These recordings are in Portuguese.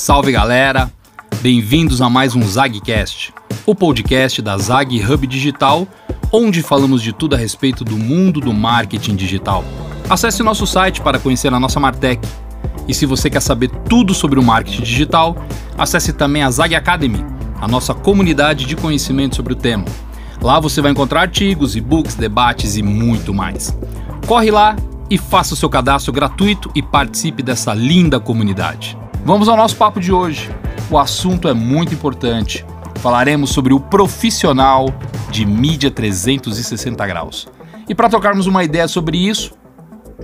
Salve galera, bem-vindos a mais um ZagCast, o podcast da Zag Hub Digital, onde falamos de tudo a respeito do mundo do marketing digital. Acesse nosso site para conhecer a nossa Martech. E se você quer saber tudo sobre o marketing digital, acesse também a Zag Academy, a nossa comunidade de conhecimento sobre o tema. Lá você vai encontrar artigos, e-books, debates e muito mais. Corre lá e faça o seu cadastro gratuito e participe dessa linda comunidade. Vamos ao nosso papo de hoje. O assunto é muito importante. Falaremos sobre o profissional de mídia 360 graus. E para tocarmos uma ideia sobre isso,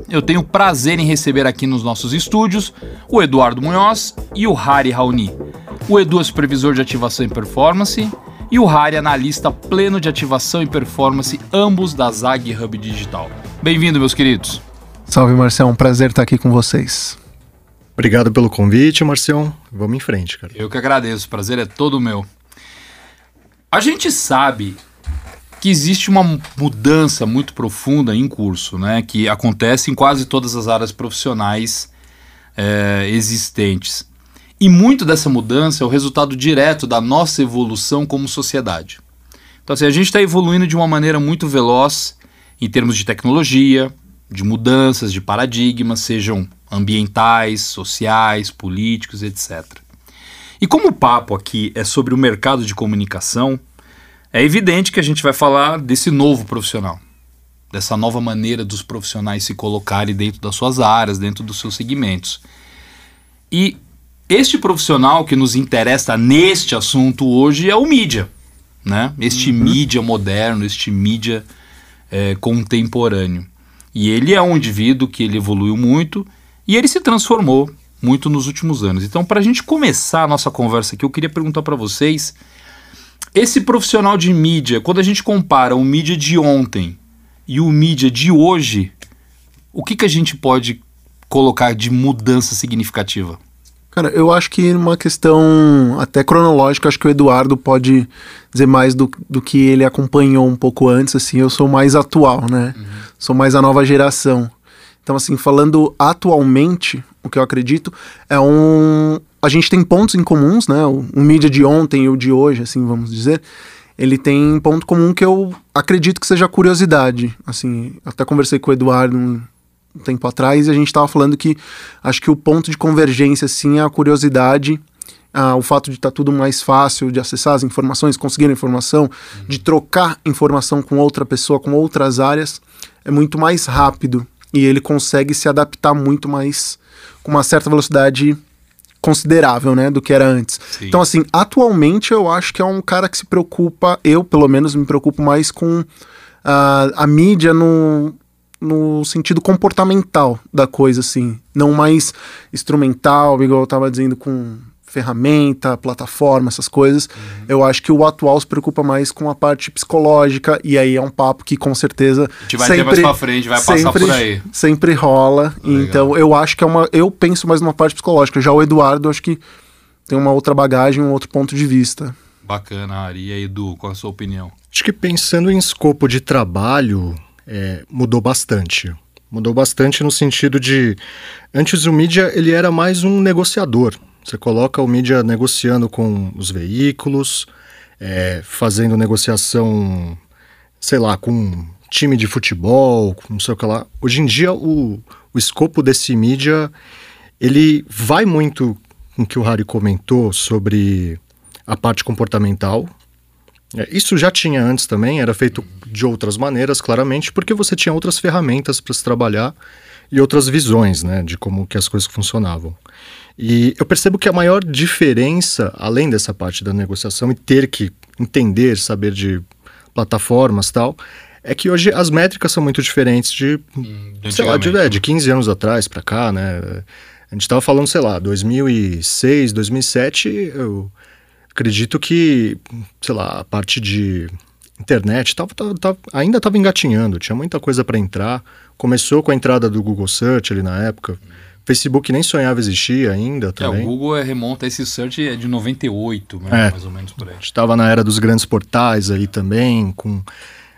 eu tenho prazer em receber aqui nos nossos estúdios o Eduardo Munhoz e o Hari Raoni. O Edu é supervisor de ativação e performance e o Hari analista pleno de ativação e performance, ambos da Zag Hub Digital. Bem-vindo, meus queridos. Salve, Marcelo. Um prazer estar aqui com vocês. Obrigado pelo convite, Marcião. Vamos em frente, cara. Eu que agradeço, o prazer é todo meu. A gente sabe que existe uma mudança muito profunda em curso, né? Que acontece em quase todas as áreas profissionais é, existentes. E muito dessa mudança é o resultado direto da nossa evolução como sociedade. Então, assim, a gente está evoluindo de uma maneira muito veloz em termos de tecnologia, de mudanças de paradigmas, sejam ambientais, sociais, políticos, etc. E como o papo aqui é sobre o mercado de comunicação, é evidente que a gente vai falar desse novo profissional, dessa nova maneira dos profissionais se colocarem dentro das suas áreas, dentro dos seus segmentos. E este profissional que nos interessa neste assunto hoje é o mídia, né? Este uhum. mídia moderno, este mídia é, contemporâneo. E ele é um indivíduo que ele evoluiu muito e ele se transformou muito nos últimos anos. Então, para a gente começar a nossa conversa aqui, eu queria perguntar para vocês: esse profissional de mídia, quando a gente compara o mídia de ontem e o mídia de hoje, o que, que a gente pode colocar de mudança significativa? Cara, eu acho que uma questão até cronológica, acho que o Eduardo pode dizer mais do, do que ele acompanhou um pouco antes, assim, eu sou mais atual, né? Uhum. Sou mais a nova geração. Então, assim, falando atualmente, o que eu acredito é um. A gente tem pontos em comuns, né? O, o mídia de ontem e o de hoje, assim, vamos dizer. Ele tem ponto comum que eu acredito que seja a curiosidade. Assim, até conversei com o Eduardo um, tempo atrás e a gente estava falando que acho que o ponto de convergência, assim, é a curiosidade. Ah, o fato de estar tá tudo mais fácil de acessar as informações, conseguir a informação, uhum. de trocar informação com outra pessoa, com outras áreas, é muito mais rápido e ele consegue se adaptar muito mais com uma certa velocidade considerável, né, do que era antes. Sim. Então, assim, atualmente eu acho que é um cara que se preocupa, eu pelo menos me preocupo mais com uh, a mídia no, no sentido comportamental da coisa, assim, não mais instrumental, igual eu tava dizendo com ferramenta, plataforma, essas coisas. Uhum. Eu acho que o atual se preocupa mais com a parte psicológica, e aí é um papo que com certeza. A gente vai sempre, ter mais pra frente, vai sempre, passar por aí. Sempre rola. então eu acho que é uma. Eu penso mais numa parte psicológica. Já o Eduardo, acho que tem uma outra bagagem, um outro ponto de vista. Bacana, Ari. E aí, Edu, qual a sua opinião? Acho que pensando em escopo de trabalho, é, mudou bastante. Mudou bastante no sentido de. Antes o mídia ele era mais um negociador. Você coloca o mídia negociando com os veículos, é, fazendo negociação, sei lá, com time de futebol, não sei o que lá. Hoje em dia, o, o escopo desse mídia, ele vai muito com o que o Harry comentou sobre a parte comportamental. É, isso já tinha antes também, era feito de outras maneiras, claramente, porque você tinha outras ferramentas para se trabalhar e outras visões, né, de como que as coisas funcionavam. E eu percebo que a maior diferença, além dessa parte da negociação e ter que entender, saber de plataformas tal, é que hoje as métricas são muito diferentes de, hum, sei lá, de, é, de 15 anos atrás para cá, né? A gente estava falando, sei lá, 2006, 2007, eu acredito que, sei lá, a parte de internet tava, tava, tava ainda estava engatinhando, tinha muita coisa para entrar. Começou com a entrada do Google Search ali na época. Hum Facebook nem sonhava existir ainda também. É, o Google é, remonta esse search é de 98, né, é, mais ou menos por aí. Estava na era dos grandes portais aí também, com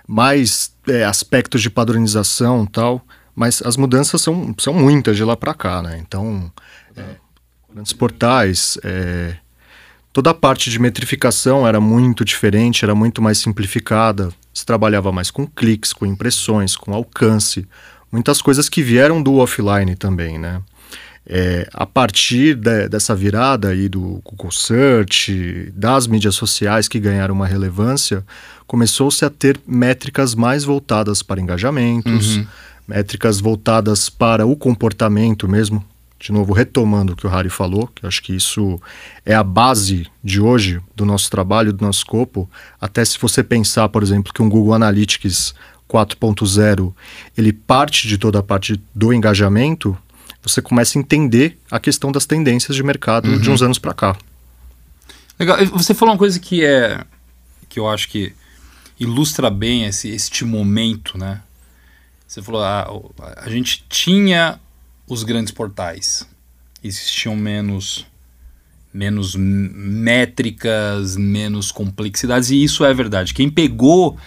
mais é, aspectos de padronização e tal, mas as mudanças são, são muitas de lá para cá, né? Então, é, grandes portais. É, toda a parte de metrificação era muito diferente, era muito mais simplificada. Se trabalhava mais com cliques, com impressões, com alcance, muitas coisas que vieram do offline também, né? É, a partir de, dessa virada aí do Google Search, das mídias sociais que ganharam uma relevância, começou-se a ter métricas mais voltadas para engajamentos, uhum. métricas voltadas para o comportamento mesmo. De novo, retomando o que o Harry falou, que eu acho que isso é a base de hoje do nosso trabalho, do nosso escopo. Até se você pensar, por exemplo, que um Google Analytics 4.0 ele parte de toda a parte do engajamento, você começa a entender a questão das tendências de mercado uhum. de uns anos para cá. Legal. Você falou uma coisa que é que eu acho que ilustra bem esse este momento, né? Você falou a, ah, a gente tinha os grandes portais, existiam menos menos métricas, menos complexidades e isso é verdade. Quem pegou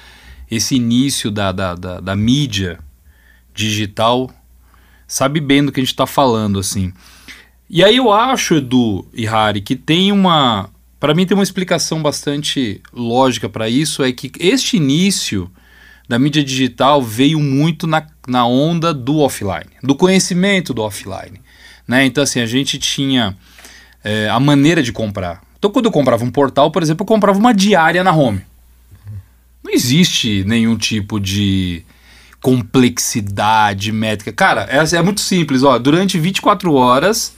esse início da, da, da, da mídia digital sabe bem do que a gente está falando, assim. E aí eu acho, Edu e Harry, que tem uma. Para mim, tem uma explicação bastante lógica para isso: é que este início da mídia digital veio muito na, na onda do offline, do conhecimento do offline. Né? Então, assim, a gente tinha é, a maneira de comprar. Então, quando eu comprava um portal, por exemplo, eu comprava uma diária na home. Não existe nenhum tipo de complexidade métrica. Cara, é, é muito simples. Ó, durante 24 horas,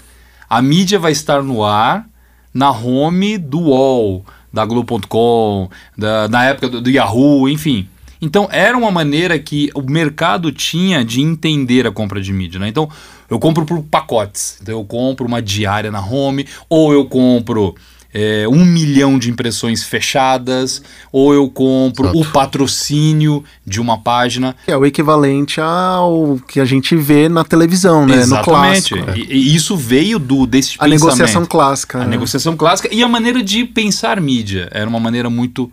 a mídia vai estar no ar na home do UOL, da Globo.com, da, na época do, do Yahoo, enfim. Então era uma maneira que o mercado tinha de entender a compra de mídia. Né? Então eu compro por pacotes. Então eu compro uma diária na home, ou eu compro é, um milhão de impressões fechadas, ou eu compro Exato. o patrocínio de uma página. É o equivalente ao que a gente vê na televisão, né? Exatamente. No clássico. E, e isso veio do desse a pensamento. negociação clássica. A né? negociação clássica e a maneira de pensar mídia. Era uma maneira muito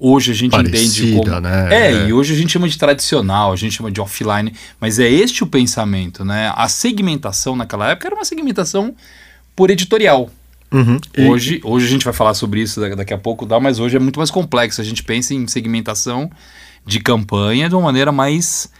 hoje a gente Parecida, entende como né? é e hoje a gente chama de tradicional a gente chama de offline mas é este o pensamento né a segmentação naquela época era uma segmentação por editorial Uhum. Hoje, hoje a gente vai falar sobre isso daqui a pouco, dá, mas hoje é muito mais complexo. A gente pensa em segmentação de campanha de uma maneira mais,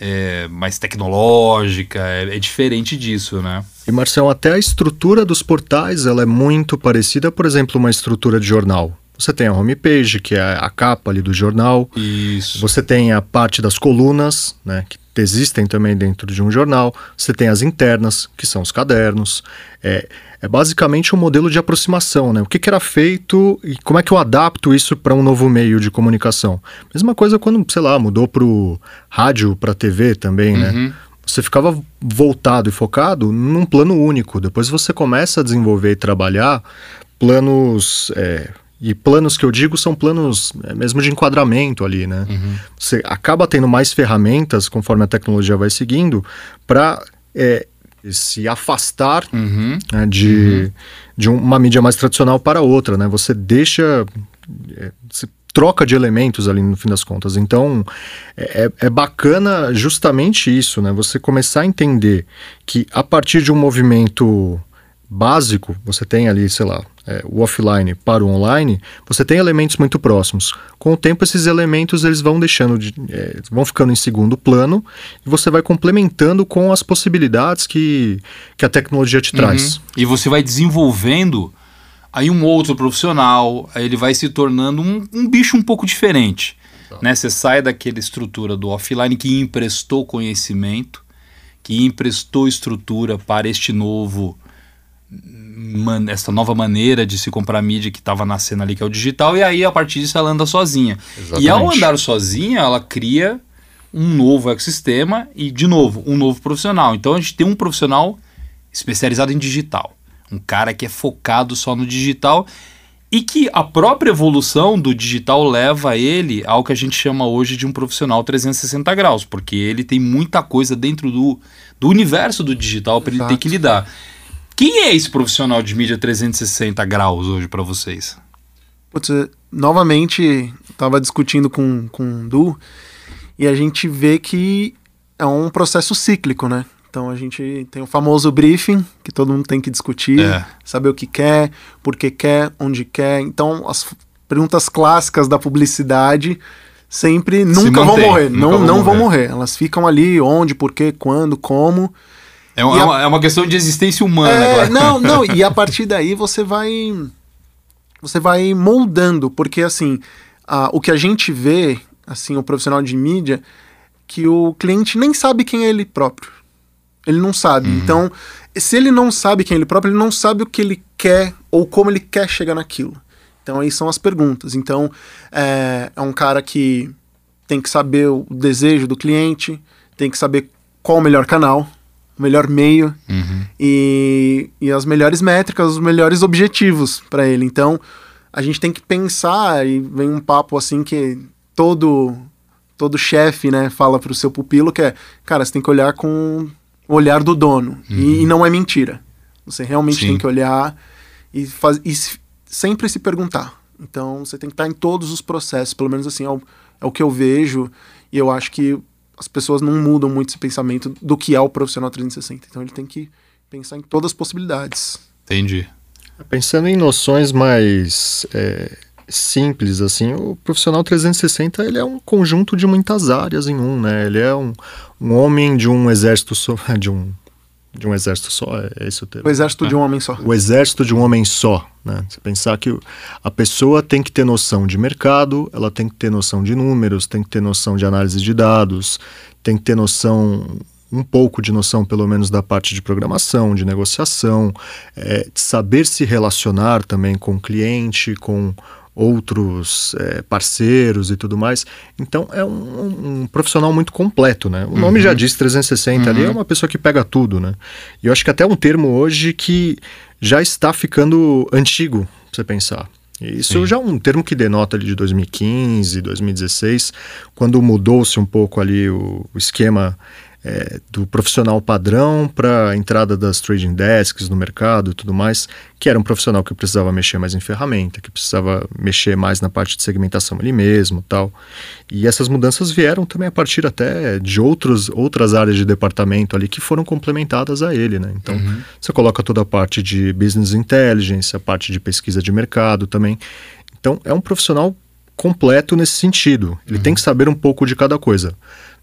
é, mais tecnológica, é, é, diferente disso, né? E Marcelo, até a estrutura dos portais ela é muito parecida, por exemplo, uma estrutura de jornal. Você tem a homepage, que é a capa ali do jornal. Isso. Você tem a parte das colunas, né, que existem também dentro de um jornal. Você tem as internas, que são os cadernos. É, é basicamente um modelo de aproximação, né? O que, que era feito e como é que eu adapto isso para um novo meio de comunicação. Mesma coisa quando, sei lá, mudou para o rádio, para TV também, né? uhum. né? Você ficava voltado e focado num plano único. Depois você começa a desenvolver e trabalhar planos... É, e planos que eu digo são planos é, mesmo de enquadramento ali, né? Uhum. Você acaba tendo mais ferramentas conforme a tecnologia vai seguindo para é, se afastar uhum. né, de, uhum. de uma mídia mais tradicional para outra, né? Você deixa, é, você troca de elementos ali no fim das contas. Então é, é, é bacana justamente isso, né? Você começar a entender que a partir de um movimento básico, você tem ali, sei lá, é, o offline para o online, você tem elementos muito próximos. Com o tempo, esses elementos eles vão deixando, de, é, vão ficando em segundo plano e você vai complementando com as possibilidades que, que a tecnologia te traz. Uhum. E você vai desenvolvendo aí um outro profissional, aí ele vai se tornando um, um bicho um pouco diferente. Né? Você sai daquela estrutura do offline que emprestou conhecimento, que emprestou estrutura para este novo man, essa nova maneira de se comprar mídia que estava nascendo ali, que é o digital, e aí a partir disso ela anda sozinha. Exatamente. E ao andar sozinha, ela cria um novo ecossistema e, de novo, um novo profissional. Então a gente tem um profissional especializado em digital, um cara que é focado só no digital e que a própria evolução do digital leva ele ao que a gente chama hoje de um profissional 360 graus, porque ele tem muita coisa dentro do, do universo do digital para ele ter que lidar. Quem é esse profissional de mídia 360 graus hoje para vocês? Putz, novamente, estava discutindo com, com o Du e a gente vê que é um processo cíclico, né? Então a gente tem o famoso briefing, que todo mundo tem que discutir, É. saber o que quer, por que quer, onde quer. Então as perguntas clássicas da publicidade sempre nunca vão mantém, morrer. nunca não vão não vão morrer. morrer. Elas ficam ali onde, por quê, quando, como. É, uma, a- é uma- é uma questão de existência humana É, agora. não, não, e a partir daí você vai você vai moldando, porque assim, a- o que a gente vê, assim, o profissional de mídia, que o cliente nem sabe quem é ele próprio. Ele não sabe. Então, se ele não sabe quem é ele próprio, ele não sabe o que ele quer ou como ele quer chegar naquilo. Então, aí são as perguntas. Então, é, é um cara que tem que saber o desejo do cliente, tem que saber qual o melhor canal, o melhor meio Uhum. e, e as melhores métricas, os melhores objetivos para ele. Então, a gente tem que pensar e vem um papo assim que todo todo chefe, né, fala pro seu pupilo que é, cara, você tem que olhar com o olhar do dono e, e não é mentira. Você realmente Sim. tem que olhar e, faz, e se- sempre se perguntar. Então, você tem que estar em todos os processos, pelo menos assim, é o, é o que eu vejo e eu acho que as pessoas não mudam muito esse pensamento do que é o profissional 360. Então, ele tem que pensar em todas as possibilidades. Entendi. Pensando em noções mais é, simples, assim, o profissional 360 ele é um conjunto de muitas áreas em um, né? Ele é um, um homem de um exército de um de um exército só, é esse o termo. O exército de um homem só. O exército de um homem só, né? Você pensar que a pessoa tem que ter noção de mercado, ela tem que ter noção de números, tem que ter noção de análise de dados, tem que ter noção um pouco de noção, pelo menos, da parte de programação, de negociação, é, de saber se relacionar também com o cliente, com outros é, parceiros e tudo mais. Então é um, um profissional muito completo, né? O nome já diz 360 ali, é uma pessoa que pega tudo, né? E eu acho que até é um termo hoje que já está ficando antigo, pra você pensar. Isso Sim. já é um termo que denota ali de 2015, 2016, quando mudou-se um pouco ali o, o esquema é, do profissional padrão para a entrada das trading desks no mercado e tudo mais, que era um profissional que precisava mexer mais em ferramenta, que precisava mexer mais na parte de segmentação ali mesmo tal. E essas mudanças vieram também a partir até de outros, outras áreas de departamento ali que foram complementadas a ele, né? Então, você coloca toda a parte de business intelligence, a parte de pesquisa de mercado também. Então, é um profissional completo nesse sentido. Ele tem que saber um pouco de cada coisa.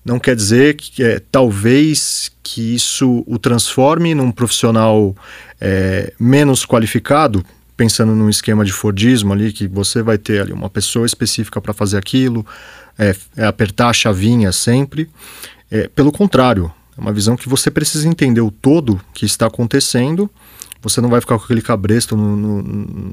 Não quer dizer que é, talvez que isso o transforme num profissional é, menos qualificado, pensando num esquema de Fordismo ali, que você vai ter ali uma pessoa específica para fazer aquilo, é, é apertar a chavinha sempre. Pelo contrário, é uma visão que você precisa entender o todo que está acontecendo. Você não vai ficar com aquele cabresto no, no-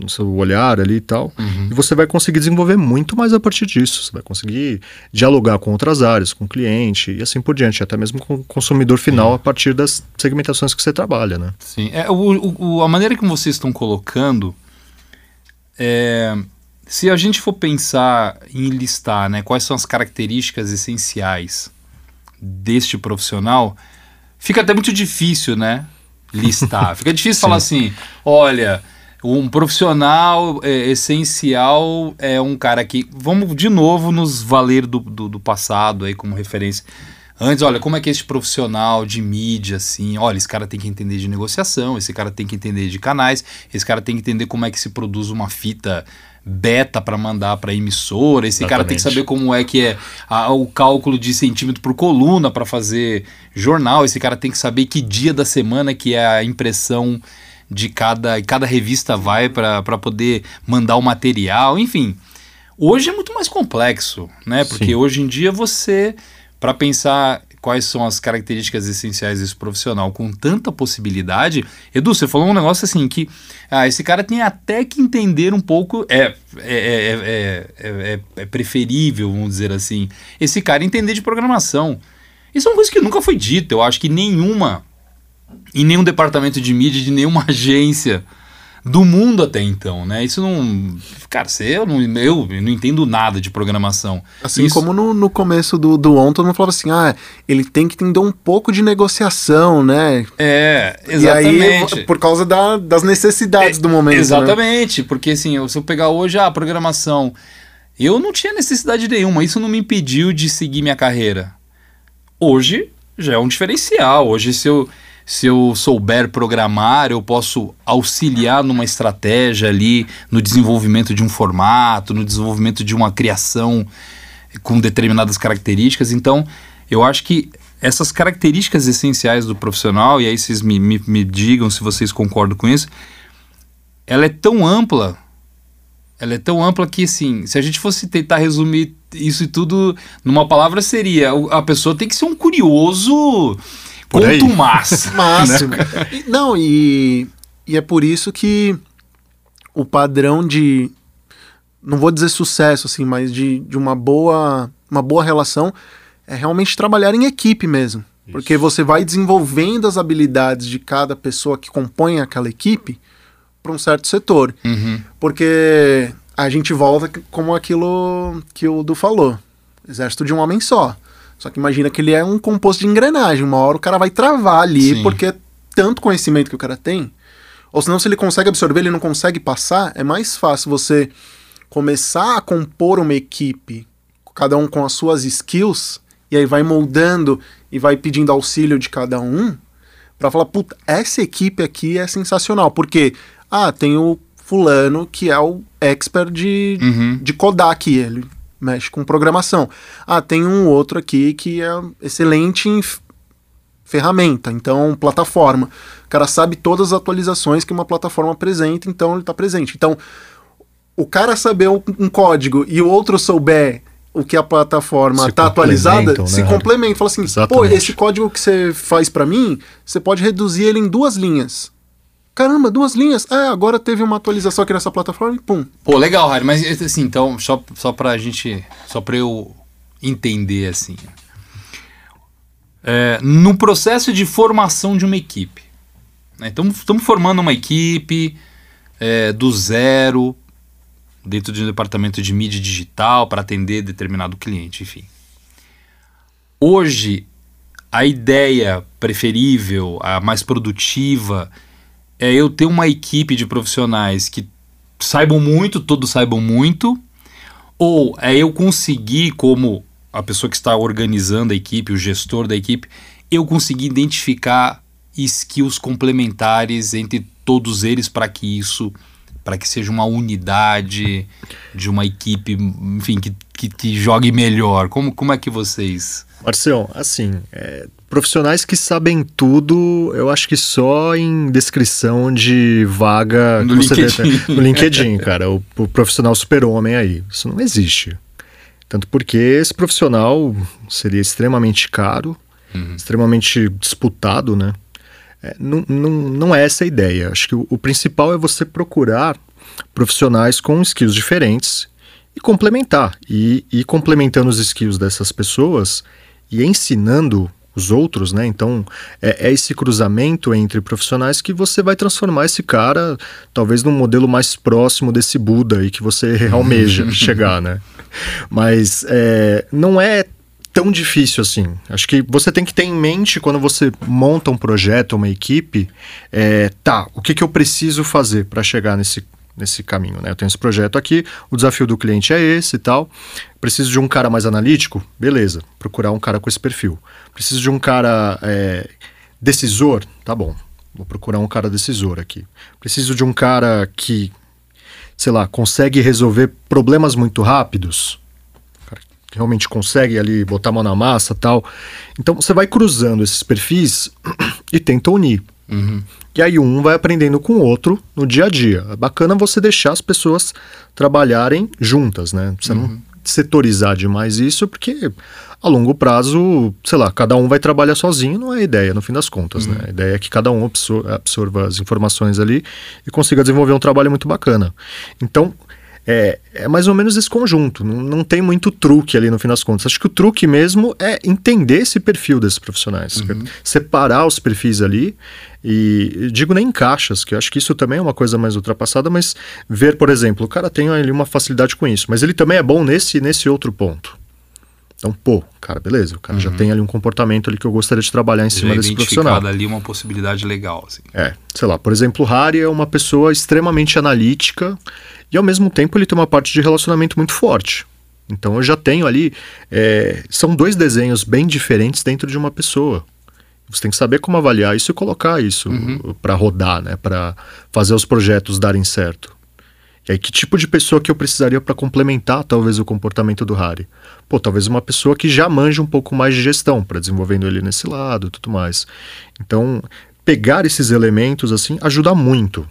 no seu olhar ali e tal. E você vai conseguir desenvolver muito mais a partir disso. Você vai conseguir dialogar com outras áreas, com o cliente e assim por diante, até mesmo com o consumidor final a partir das segmentações que você trabalha, né? Sim. É, o- o- a maneira que vocês estão colocando, é, se a gente for pensar em listar né, quais são as características essenciais deste profissional, fica até muito difícil, né? Listar. fica difícil falar assim: olha, um profissional é, essencial é um cara que. Vamos de novo nos valer do, do, do passado aí como referência. Antes, olha, como é que esse profissional de mídia, assim, olha, esse cara tem que entender de negociação, esse cara tem que entender de canais, esse cara tem que entender como é que se produz uma fita beta para mandar para emissora, esse cara tem que Exatamente. saber como é que é a- o cálculo de centímetro por coluna para fazer jornal, esse cara tem que saber que dia da semana que é a impressão de cada, cada revista vai para poder mandar o material, enfim. Hoje é muito mais complexo, né? Porque Sim. hoje em dia você, para pensar quais são as características essenciais desse profissional com tanta possibilidade, Edu, você falou um negócio assim que ah, esse cara tem até que entender um pouco, é, é, é, é, é, é preferível, vamos dizer assim, esse cara entender de programação. Isso é uma coisa que nunca foi dito, eu acho que nenhuma, em nenhum departamento de mídia, de nenhuma agência do mundo até então, né? Isso não. Cara, você, eu, não, eu não entendo nada de programação. Assim Isso- como no, no começo do, do On, todo mundo falava assim, ah, ele tem que entender um pouco de negociação, né? É, E exatamente. aí, por causa da- das necessidades do momento, né? Exatamente, porque assim, se eu pegar hoje a programação, eu não tinha necessidade nenhuma, isso não me impediu de seguir minha carreira. Hoje, já é um diferencial. Hoje, se eu, se eu souber programar, eu posso auxiliar numa estratégia ali, no desenvolvimento de um formato, no desenvolvimento de uma criação com determinadas características. Então, eu acho que essas características essenciais do profissional, e aí vocês me, me, me digam se vocês concordam com isso, ela é tão ampla, ela é tão ampla que, assim, se a gente fosse tentar resumir isso e tudo numa palavra, seria a pessoa tem que ser um curioso Por aí. contumaz. Máximo. E- Não, e, e é por isso que o padrão de. Não vou dizer sucesso, assim, mas de, de uma, boa, uma boa relação é realmente trabalhar em equipe mesmo. Porque você vai desenvolvendo as habilidades de cada pessoa que compõe aquela equipe para um certo setor. Uhum. Porque a gente volta como aquilo que o Du falou. Exército de um homem só. Só que imagina que ele é um composto de engrenagem. Uma hora o cara vai travar ali, Sim. porque é tanto conhecimento que o cara tem. Ou senão, se ele consegue absorver, ele não consegue passar, é mais fácil você começar a compor uma equipe, cada um com as suas skills, e aí vai moldando e vai pedindo auxílio de cada um, pra falar, puta, essa equipe aqui é sensacional. Porque, ah, tem o fulano que é o expert de, Uhum. de codar aqui, ele mexe com programação. Ah, tem um outro aqui que é excelente em ferramenta, então plataforma. O cara sabe todas as atualizações que uma plataforma apresenta, então ele está presente. Então, o cara saber um código e o outro souber o que a plataforma está atualizada, complementam, se né? complementa. Fala assim, pô, Exatamente. esse código que você faz para mim, você pode reduzir ele em duas linhas. Caramba, duas linhas. Ah, agora teve uma atualização aqui nessa plataforma e pum. Pô, legal, Harry, mas assim, então, só, só pra gente. Só pra eu entender assim. É, no processo de formação de uma equipe. Né, então, estamos formando uma equipe é, do zero, dentro de um departamento de mídia digital, para atender determinado cliente, enfim. Hoje, a ideia preferível, a mais produtiva, é eu ter uma equipe de profissionais que saibam muito, todos saibam muito, ou é eu conseguir, como a pessoa que está organizando a equipe, o gestor da equipe, eu conseguir identificar skills complementares entre todos eles para que isso, para que seja uma unidade de uma equipe, enfim, que, que, que jogue melhor. Como, como é que vocês... Marcião, assim, é, profissionais que sabem tudo, eu acho que só em descrição de vaga No LinkedIn. no LinkedIn, cara, o, o profissional super-homem aí. Isso não existe. Tanto porque esse profissional seria extremamente caro, extremamente disputado, né? É, não, não, não é essa a ideia. Acho que o, o principal é você procurar profissionais com skills diferentes e complementar. E ir complementando os skills dessas pessoas e ensinando os outros, né? Então, é, é esse cruzamento entre profissionais que você vai transformar esse cara, talvez, num modelo mais próximo desse Buda e que você almeja chegar, né? Mas é, não é tão difícil assim. Acho que você tem que ter em mente quando você monta um projeto, uma equipe, é, tá, o que, que eu preciso fazer para chegar nesse, nesse caminho, né? Eu tenho esse projeto aqui, o desafio do cliente é esse e tal. Preciso de um cara mais analítico? Beleza, procurar um cara com esse perfil. Preciso de um cara é, decisor? Tá bom, vou procurar um cara decisor aqui. Preciso de um cara que, sei lá, consegue resolver problemas muito rápidos? Realmente consegue ali botar a mão na massa tal. Então você vai cruzando esses perfis e tenta unir. E aí um vai aprendendo com o outro no dia a dia. É bacana você deixar as pessoas trabalharem juntas, né? Você não setorizar demais isso, porque a longo prazo, sei lá, cada um vai trabalhar sozinho, não é a ideia, no fim das contas, né? A ideia é que cada um absor- absorva as informações ali e consiga desenvolver um trabalho muito bacana. Então, é, é mais ou menos esse conjunto. Não, não tem muito truque ali no fim das contas. Acho que o truque mesmo é entender esse perfil desses profissionais. Separar os perfis ali. E digo nem em caixas, que eu acho que isso também é uma coisa mais ultrapassada, mas ver, por exemplo, o cara tem ali uma facilidade com isso, mas ele também é bom nesse nesse outro ponto. Então, pô, cara, beleza, o cara já tem ali um comportamento ali que eu gostaria de trabalhar em cima Já desse profissional. ali uma possibilidade legal, assim. É, sei lá, por exemplo, o Harry é uma pessoa extremamente analítica e ao mesmo tempo ele tem uma parte de relacionamento muito forte. Então eu já tenho ali. É, são dois desenhos bem diferentes dentro de uma pessoa. Você tem que saber como avaliar isso e colocar isso uhum. para rodar, né? Para fazer os projetos darem certo. E aí, que tipo de pessoa que eu precisaria para complementar talvez o comportamento do Harry? Pô, talvez uma pessoa que já manja um pouco mais de gestão, para desenvolvendo ele nesse lado, tudo mais. Então, pegar esses elementos assim ajuda muito.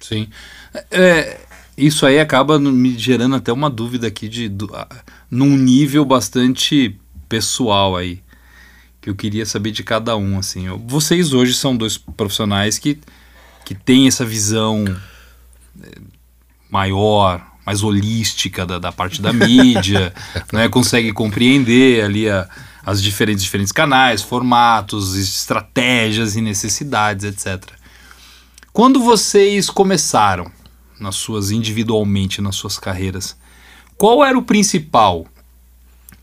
Sim. É, isso aí acaba me gerando até uma dúvida aqui de do, num nível bastante pessoal aí que eu queria saber de cada um assim. Vocês hoje são dois profissionais que que têm essa visão é, maior, mais holística da, da parte da mídia, né? consegue compreender ali a, as diferentes, diferentes canais, formatos, estratégias e necessidades, etc. Quando vocês começaram nas suas individualmente nas suas carreiras, qual era o principal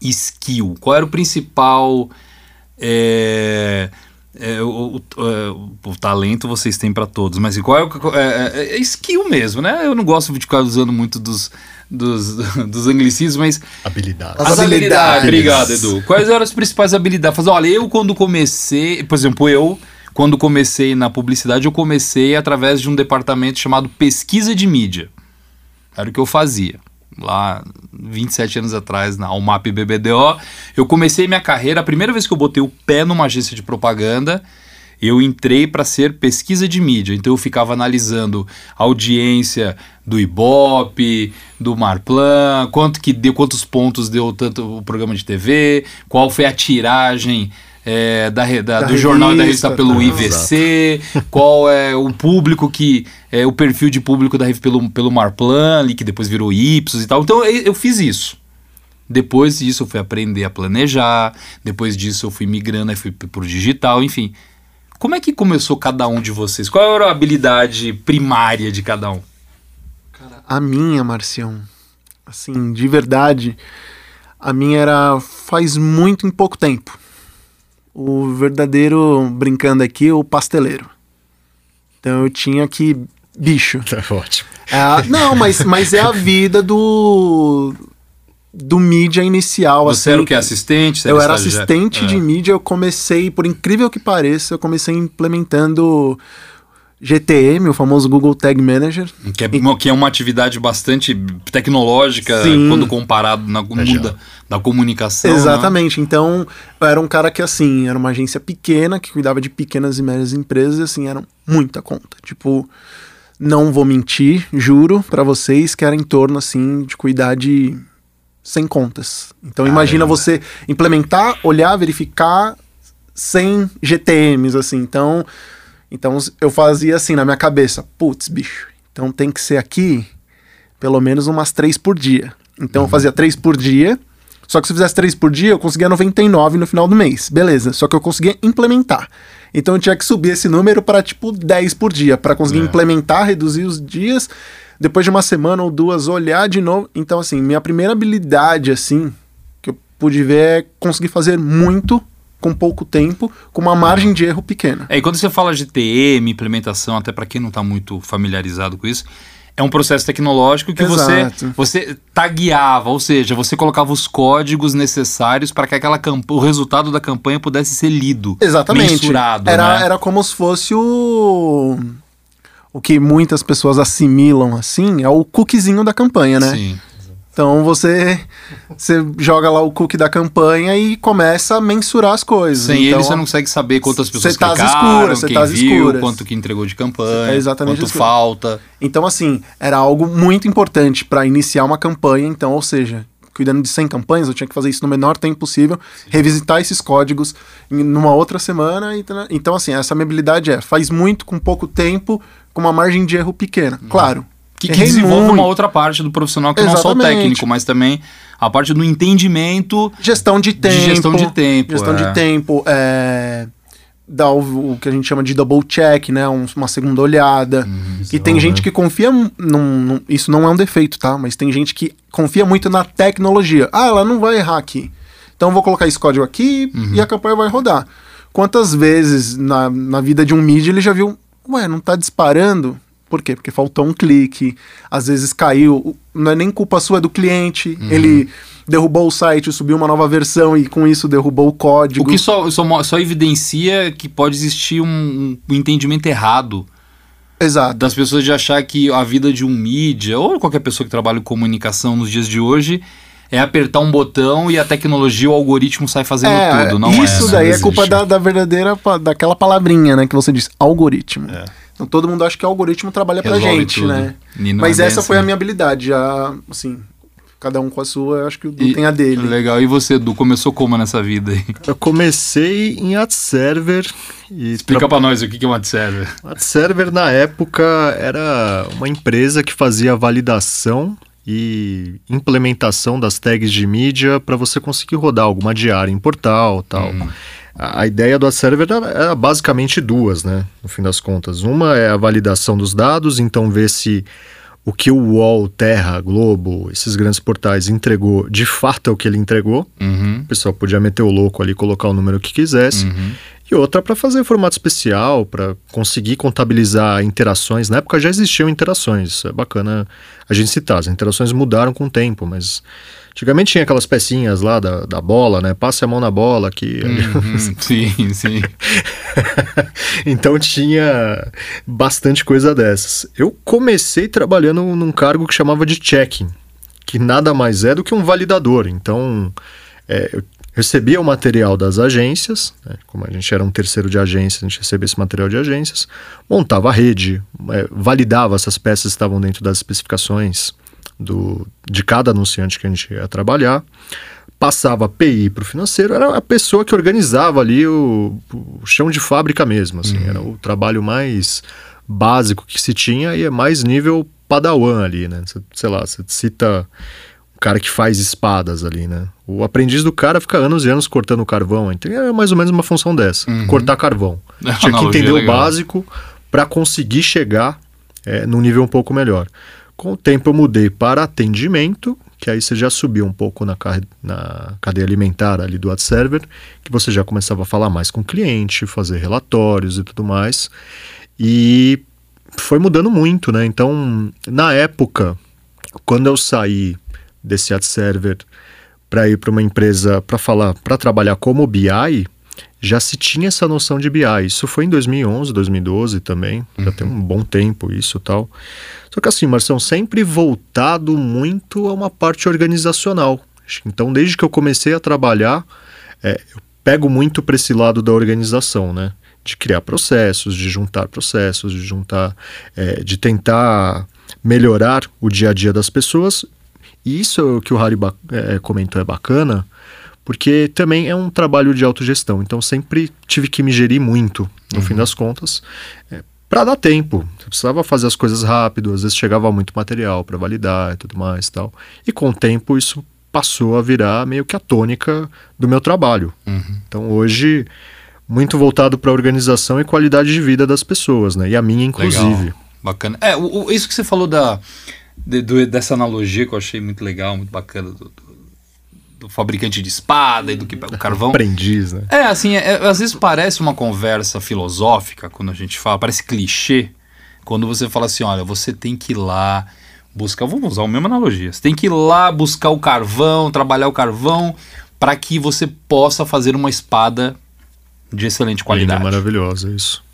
skill? Qual era o principal é, é, o, o, é, o, talento vocês têm para todos, mas qual é, é, é, skill mesmo, né? Eu não gosto de ficar usando muito dos, dos, dos anglicismos, mas. Habilidades. As, as habilidades. habilidades. Obrigado, Edu. Quais eram as principais habilidades? Fazer, olha, eu quando comecei, por exemplo, eu, quando comecei na publicidade, eu comecei através de um departamento chamado pesquisa de mídia. Era o que eu fazia lá 27 anos atrás na Almap BBDO. Eu comecei minha carreira, a primeira vez que eu botei o pé numa agência de propaganda, eu entrei para ser pesquisa de mídia. Então eu ficava analisando a audiência do Ibope, do Marplan, quanto que deu, quantos pontos deu tanto o programa de TV, qual foi a tiragem é, da, da, da, do revista, jornal e da revista pelo IVC, qual é o público que. É, o perfil de público da revista pelo, pelo Marplan, ali, que depois virou Ipsos e tal. Então eu, eu fiz isso. Depois disso eu fui aprender a planejar, depois disso eu fui migrando, aí fui pro digital, enfim. Como é que começou cada um de vocês? Qual era a habilidade primária de cada um? Cara, a minha, Marcião, assim, de verdade, a minha era faz muito em pouco tempo o verdadeiro, brincando aqui, o pasteleiro. Então eu tinha que. Bicho. É ótimo. É, não, mas, mas é a vida do. Do mídia inicial. Você assim. era o que? Assistente? eu era assistente é. de mídia. Eu comecei, por incrível que pareça, eu comecei implementando GTM, o famoso Google Tag Manager. Que é, e... que é uma atividade bastante tecnológica Sim. quando comparado na mundo da, da, comunicação. Né? Exatamente. Né? Então, eu era um cara que, assim, era uma agência pequena, que cuidava de pequenas e médias empresas, e, assim, era muita conta. Tipo, não vou mentir, juro para vocês que era em torno, assim, de cuidar de 100 contas. Então, imagina você implementar, olhar, verificar 100 GTMs, assim. Então então eu fazia assim na minha cabeça, putz, bicho, então tem que ser aqui pelo menos umas três por dia. Então uhum. eu fazia três por dia, só que se eu fizesse três por dia, eu conseguia 99 no final do mês. Beleza, só que eu conseguia implementar. Então eu tinha que subir esse número para tipo 10 por dia, para conseguir é. implementar, reduzir os dias, depois de uma semana ou duas olhar de novo. Então assim, minha primeira habilidade assim que eu pude ver é conseguir fazer muito com pouco tempo, com uma margem de erro pequena. É, e quando você fala de TM, implementação, até para quem não está muito familiarizado com isso, é um processo tecnológico que você você tagueava, ou seja, você colocava os códigos necessários para que aquela o resultado da campanha pudesse ser lido, Exatamente. mensurado. Era, né? era como se fosse o o que muitas pessoas assimilam assim, é o cookiezinho da campanha, né? Sim. Então você, você joga lá o cookie da campanha e começa a mensurar as coisas. Sem então, ele você não consegue saber quantas pessoas tá clicaram, escura, quem tá viu, escuras. quanto que entregou de campanha, é exatamente quanto falta. Então assim, era algo muito importante para iniciar uma campanha, então, ou seja, cuidando de 100 campanhas, eu tinha que fazer isso no menor tempo possível, Sim. revisitar esses códigos numa outra semana. Então, assim, essa minha habilidade é, faz muito com pouco tempo, com uma margem de erro pequena. Uhum. Claro, que, que desenvolve uma outra parte do profissional que Exatamente. não só o técnico, mas também a parte do entendimento. Gestão de tempo. De gestão de tempo. Gestão é. de tempo. É, dar o, o, que a gente chama de double check, né? Um, uma segunda olhada. Hum, e tem gente que confia. Num, num, isso não é um defeito, tá? Mas tem gente que confia muito na tecnologia. Ah, ela não vai errar aqui. Então eu vou colocar esse código aqui uhum. e a campanha vai rodar. Quantas vezes na, na vida de um mídia ele já viu, ué, não tá disparando? Por quê? Porque faltou um clique, às vezes caiu, não é nem culpa sua, é do cliente, uhum. ele derrubou o site, subiu uma nova versão e com isso derrubou o código. O que só, só, só evidencia que pode existir um, um entendimento errado Exato. Das pessoas de achar que a vida de um mídia, ou qualquer pessoa que trabalha com comunicação nos dias de hoje, é apertar um botão e a tecnologia, o algoritmo sai fazendo é, tudo. Não isso é, daí é culpa da, da, verdadeira, daquela palavrinha, né, que você disse, algoritmo. É. Então todo mundo acha que o algoritmo trabalha Resolve pra gente, tudo. né? Mas é essa foi a assim. minha habilidade, já, assim, cada um com a sua, acho que o Du tem a dele. Legal. E você, Du, começou como nessa vida aí? Eu comecei em AdServer. E Explica tra... para nós o que é um AdServer. AdServer, na época, era uma empresa que fazia validação e implementação das tags de mídia para você conseguir rodar alguma diária em portal tal. Hum. A, ideia do AdServer era, era basicamente duas, né? No fim das contas. Uma é a validação dos dados, então ver se o que o UOL, Terra, Globo, esses grandes portais entregou, de fato é o que ele entregou. Uhum. O pessoal podia meter o louco ali, colocar o número que quisesse. Uhum. E outra para fazer formato especial, para conseguir contabilizar interações. Na época já existiam interações, isso é bacana a gente citar. As interações mudaram com o tempo, mas Antigamente tinha aquelas pecinhas lá da, da bola, né? Passe a mão na bola que. Uhum, sim, sim. então tinha bastante coisa dessas. Eu comecei trabalhando num cargo que chamava de checking, que nada mais é do que um validador. Então é, eu recebia o material das agências, né? como a gente era um terceiro de agência, a gente recebia esse material de agências, montava a rede, é, validava se as peças estavam dentro das especificações do, de cada anunciante que a gente ia trabalhar, passava PI para o financeiro, era a pessoa que organizava ali o, o chão de fábrica mesmo, assim, uhum. era o trabalho mais básico que se tinha e é mais nível padawan ali, né? Sei lá, você cita o cara que faz espadas ali, né? O aprendiz do cara fica anos e anos cortando carvão, então é mais ou menos uma função dessa, uhum. cortar carvão. Tinha que entender o básico para conseguir chegar é, num nível um pouco melhor. Com o tempo eu mudei para atendimento, que aí você já subiu um pouco na, na cadeia alimentar ali do AdServer, que você já começava a falar mais com o cliente, fazer relatórios e tudo mais. E foi mudando muito, né? Então, na época, quando eu saí desse AdServer para ir para uma empresa para falar, para trabalhar como BI, já se tinha essa noção de BI. Isso foi em 2011, 2012 também. Uhum. Já tem um bom tempo isso tal. Só que assim, Marção, sempre voltado muito a uma parte organizacional. Então, desde que eu comecei a trabalhar, é, eu pego muito para esse lado da organização, né? De criar processos, de juntar processos, de juntar, é, de tentar melhorar o dia a dia das pessoas. E isso que o Harry é, comentou é bacana, porque também é um trabalho de autogestão. Então sempre tive que me gerir muito, no uhum. fim das contas, é, para dar tempo. Eu precisava fazer as coisas rápido, às vezes chegava muito material para validar e tudo mais, tal. E com o tempo isso passou a virar meio que a tônica do meu trabalho. Uhum. Então hoje muito voltado para a organização e qualidade de vida das pessoas, né? E a minha inclusive. Legal. Bacana. É, o, o, isso que você falou da de, do, dessa analogia que eu achei muito legal, muito bacana do, do fabricante de espada e do que pega o carvão. Aprendiz, né? É, assim, é, às vezes parece uma conversa filosófica quando a gente fala, parece clichê, quando você fala assim, olha, você tem que ir lá buscar, vamos usar a mesma analogia, você tem que ir lá buscar o carvão, trabalhar o carvão, para que você possa fazer uma espada de excelente qualidade. Linda, maravilhosa, isso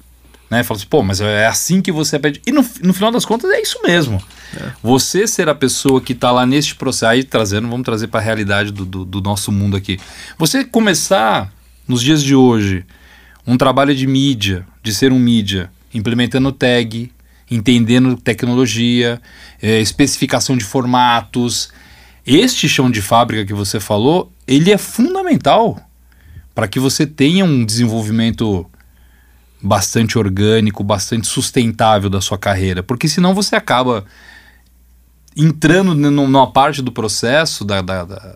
né? Fala assim, pô, mas é assim que você pede. E no, no final das contas é isso mesmo. É. Você ser a pessoa que está lá neste processo, aí trazendo, vamos trazer para a realidade do, do, do nosso mundo aqui. Você começar nos dias de hoje um trabalho de mídia, de ser um mídia, implementando tag, entendendo tecnologia, é, especificação de formatos. Este chão de fábrica que você falou, ele é fundamental para que você tenha um desenvolvimento bastante orgânico, bastante sustentável da sua carreira, porque senão você acaba entrando numa parte do processo da, da, da,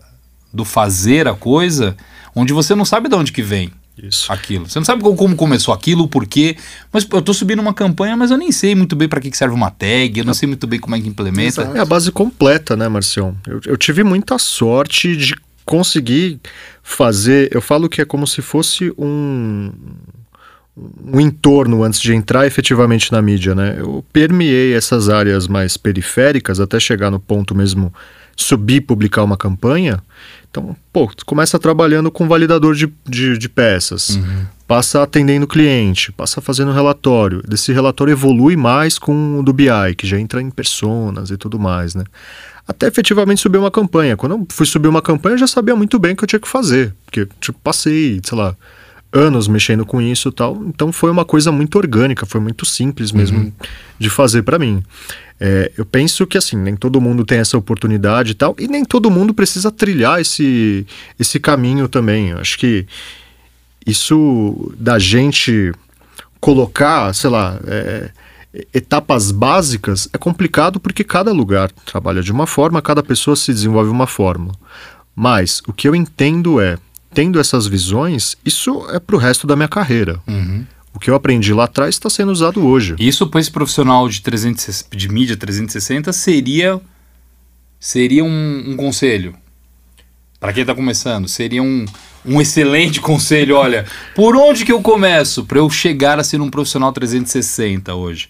do fazer a coisa, onde você não sabe de onde que vem Isso. aquilo. Você não sabe como, começou aquilo, o porquê. Mas eu estou subindo uma campanha, mas eu nem sei muito bem para que, serve uma tag, eu não sei muito bem como é que implementa. É a base completa, né, Marcião? Eu, eu tive muita sorte de conseguir fazer. Eu falo que é como se fosse um um entorno antes de entrar efetivamente na mídia, né? Eu permeei essas áreas mais periféricas até chegar no ponto mesmo subir publicar uma campanha. Então, pô, começa trabalhando com validador de, de, de peças, uhum. passa atendendo cliente, passa fazendo relatório. Desse relatório evolui mais com o do BI, que já entra em personas e tudo mais, né? Até efetivamente subir uma campanha. Quando eu fui subir uma campanha, eu já sabia muito bem o que eu tinha que fazer. Porque, tipo, passei, sei lá, anos mexendo com isso e tal. Então foi uma coisa muito orgânica, foi muito simples mesmo uhum. de fazer para mim. É, eu penso que assim, nem todo mundo tem essa oportunidade e tal, e nem todo mundo precisa trilhar esse, esse caminho também. Eu acho que isso da gente colocar, sei lá, é, etapas básicas é complicado porque cada lugar trabalha de uma forma, cada pessoa se desenvolve uma forma. Mas o que eu entendo é tendo essas visões, isso é para o resto da minha carreira. Uhum. O que eu aprendi lá atrás está sendo usado hoje. Isso para esse profissional de, 300, de mídia 360 seria, seria um, um conselho. Para quem está começando, seria um, um excelente conselho. Olha, por onde que eu começo para eu chegar a ser um profissional 360 hoje?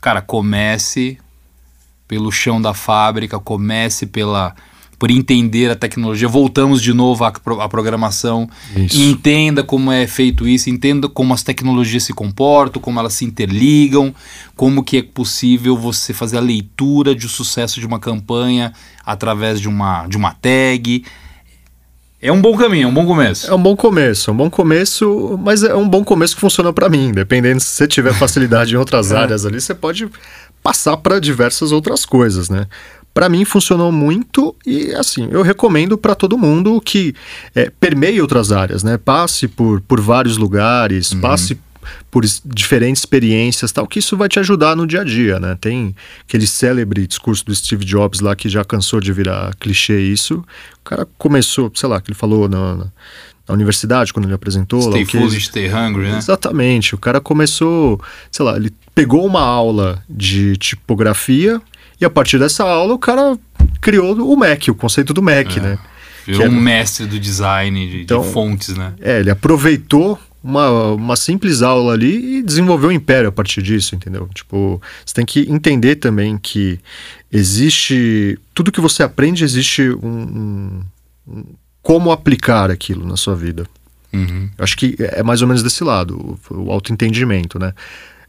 Cara, comece pelo chão da fábrica, comece pela por entender a tecnologia. Voltamos de novo à, à programação. Isso. Entenda como é feito isso, entenda como as tecnologias se comportam, como elas se interligam, como que é possível você fazer a leitura de sucesso de uma campanha através de uma, de uma tag. É um bom caminho, é um bom começo. É um bom começo, é um bom começo, mas é um bom começo que funciona para mim. Dependendo se você tiver facilidade em outras é. áreas ali, você pode passar para diversas outras coisas, né? Para mim funcionou muito e assim eu recomendo para todo mundo que é, permeie outras áreas, né? Passe por, por vários lugares, uhum. passe por diferentes experiências, tal, que isso vai te ajudar no dia a dia, né? Tem aquele célebre discurso do Steve Jobs lá que já cansou de virar clichê isso. O cara começou, sei lá, que ele falou na, na universidade, quando ele apresentou. Stay lá, foolish, stay hungry, né? Exatamente. O cara começou, sei lá, ele pegou uma aula de tipografia e a partir dessa aula, o cara criou o Mac, o conceito do Mac, é. né? Virou um mestre do design de, então, de, fontes, né? É, ele aproveitou uma, uma simples aula ali e desenvolveu um império a partir disso, entendeu? Tipo, você tem que entender também que existe. Tudo que você aprende existe um, um, um como aplicar aquilo na sua vida. Uhum. Acho que é mais ou menos desse lado, o, o autoentendimento, né?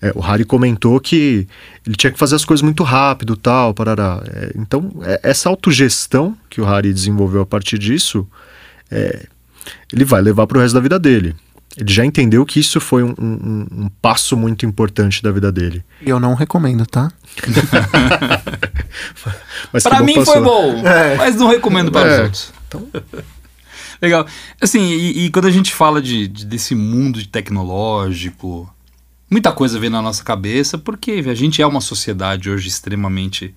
É, o Harry comentou que ele tinha que fazer as coisas muito rápido, tal, parará. É, então, é, essa autogestão que o Harry desenvolveu a partir disso, é, ele vai levar para o resto da vida dele. Ele já entendeu que isso foi um, um, um passo muito importante da vida dele. E eu não recomendo, tá? para mim passou. foi bom, é. mas não recomendo para os é. outros. Então... Legal. Assim, e, e, quando a gente fala de, de, desse mundo tecnológico, muita coisa vem na nossa cabeça, porque a gente é uma sociedade hoje extremamente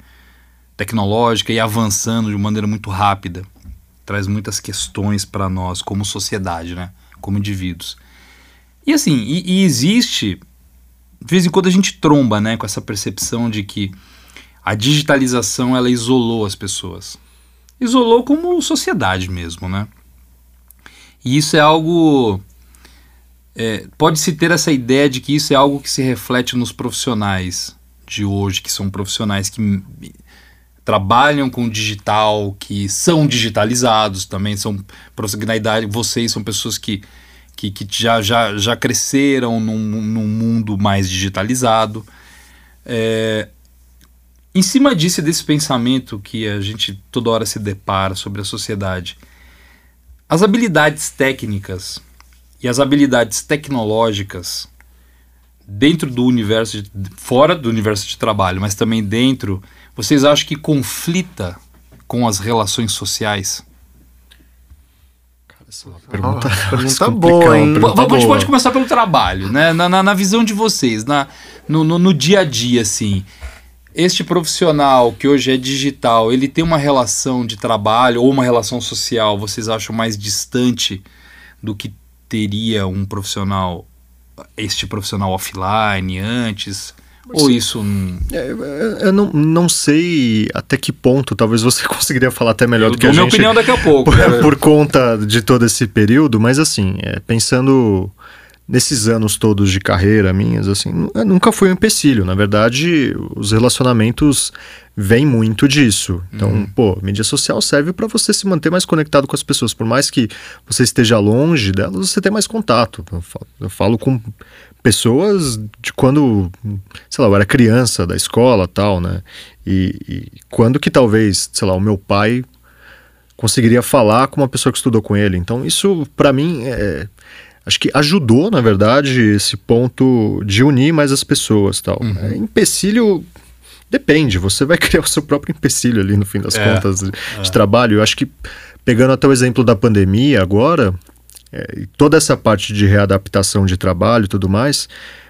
tecnológica e avançando de maneira muito rápida. Traz muitas questões para nós como sociedade, né? Como indivíduos. E assim, e, e, existe, de vez em quando a gente tromba, né, com essa percepção de que a digitalização ela isolou as pessoas. Isolou como sociedade mesmo, né? E isso é algo é, Pode-se ter essa ideia de que isso é algo que se reflete nos profissionais de hoje, que são profissionais que trabalham com digital, que são digitalizados também, são na idade, vocês são pessoas que, que, que já, já, já cresceram num, num mundo mais digitalizado. É, em cima disso, desse pensamento que a gente toda hora se depara sobre a sociedade, as habilidades técnicas e as habilidades tecnológicas dentro do universo, de, fora do universo de trabalho, mas também dentro, vocês acham que conflita com as relações sociais? pergunta, oh, pergunta boa, hein? Pergunta a gente pode começar pelo trabalho, né? Na, na, na visão de vocês, na, no, no, no, dia a dia, assim. Este profissional que hoje é digital, ele tem uma relação de trabalho ou uma relação social, vocês acham mais distante do que teria um profissional, este profissional offline antes? Ou isso. É, eu não, não sei até que ponto, talvez você conseguiria falar até melhor eu do que a minha opinião daqui a pouco. Por, por, conta de todo esse período, mas assim, é, pensando nesses anos todos de carreira minhas, assim, nunca foi um empecilho. Na verdade, os relacionamentos vêm muito disso. Então, uhum. pô, mídia social serve para você se manter mais conectado com as pessoas. Por mais que você esteja longe delas, você tem mais contato. Eu falo, eu falo com pessoas de quando, sei lá, eu era criança da escola tal, né? E, e quando que talvez, sei lá, o meu pai conseguiria falar com uma pessoa que estudou com ele. Então, isso para mim é acho que ajudou, na verdade, esse ponto de unir mais as pessoas tal. Uhum. É, empecilho depende, você vai criar o seu próprio empecilho ali no fim das é, contas de, é. de, trabalho. Eu acho que pegando até o exemplo da pandemia agora, é, toda essa parte de readaptação de trabalho e tudo mais,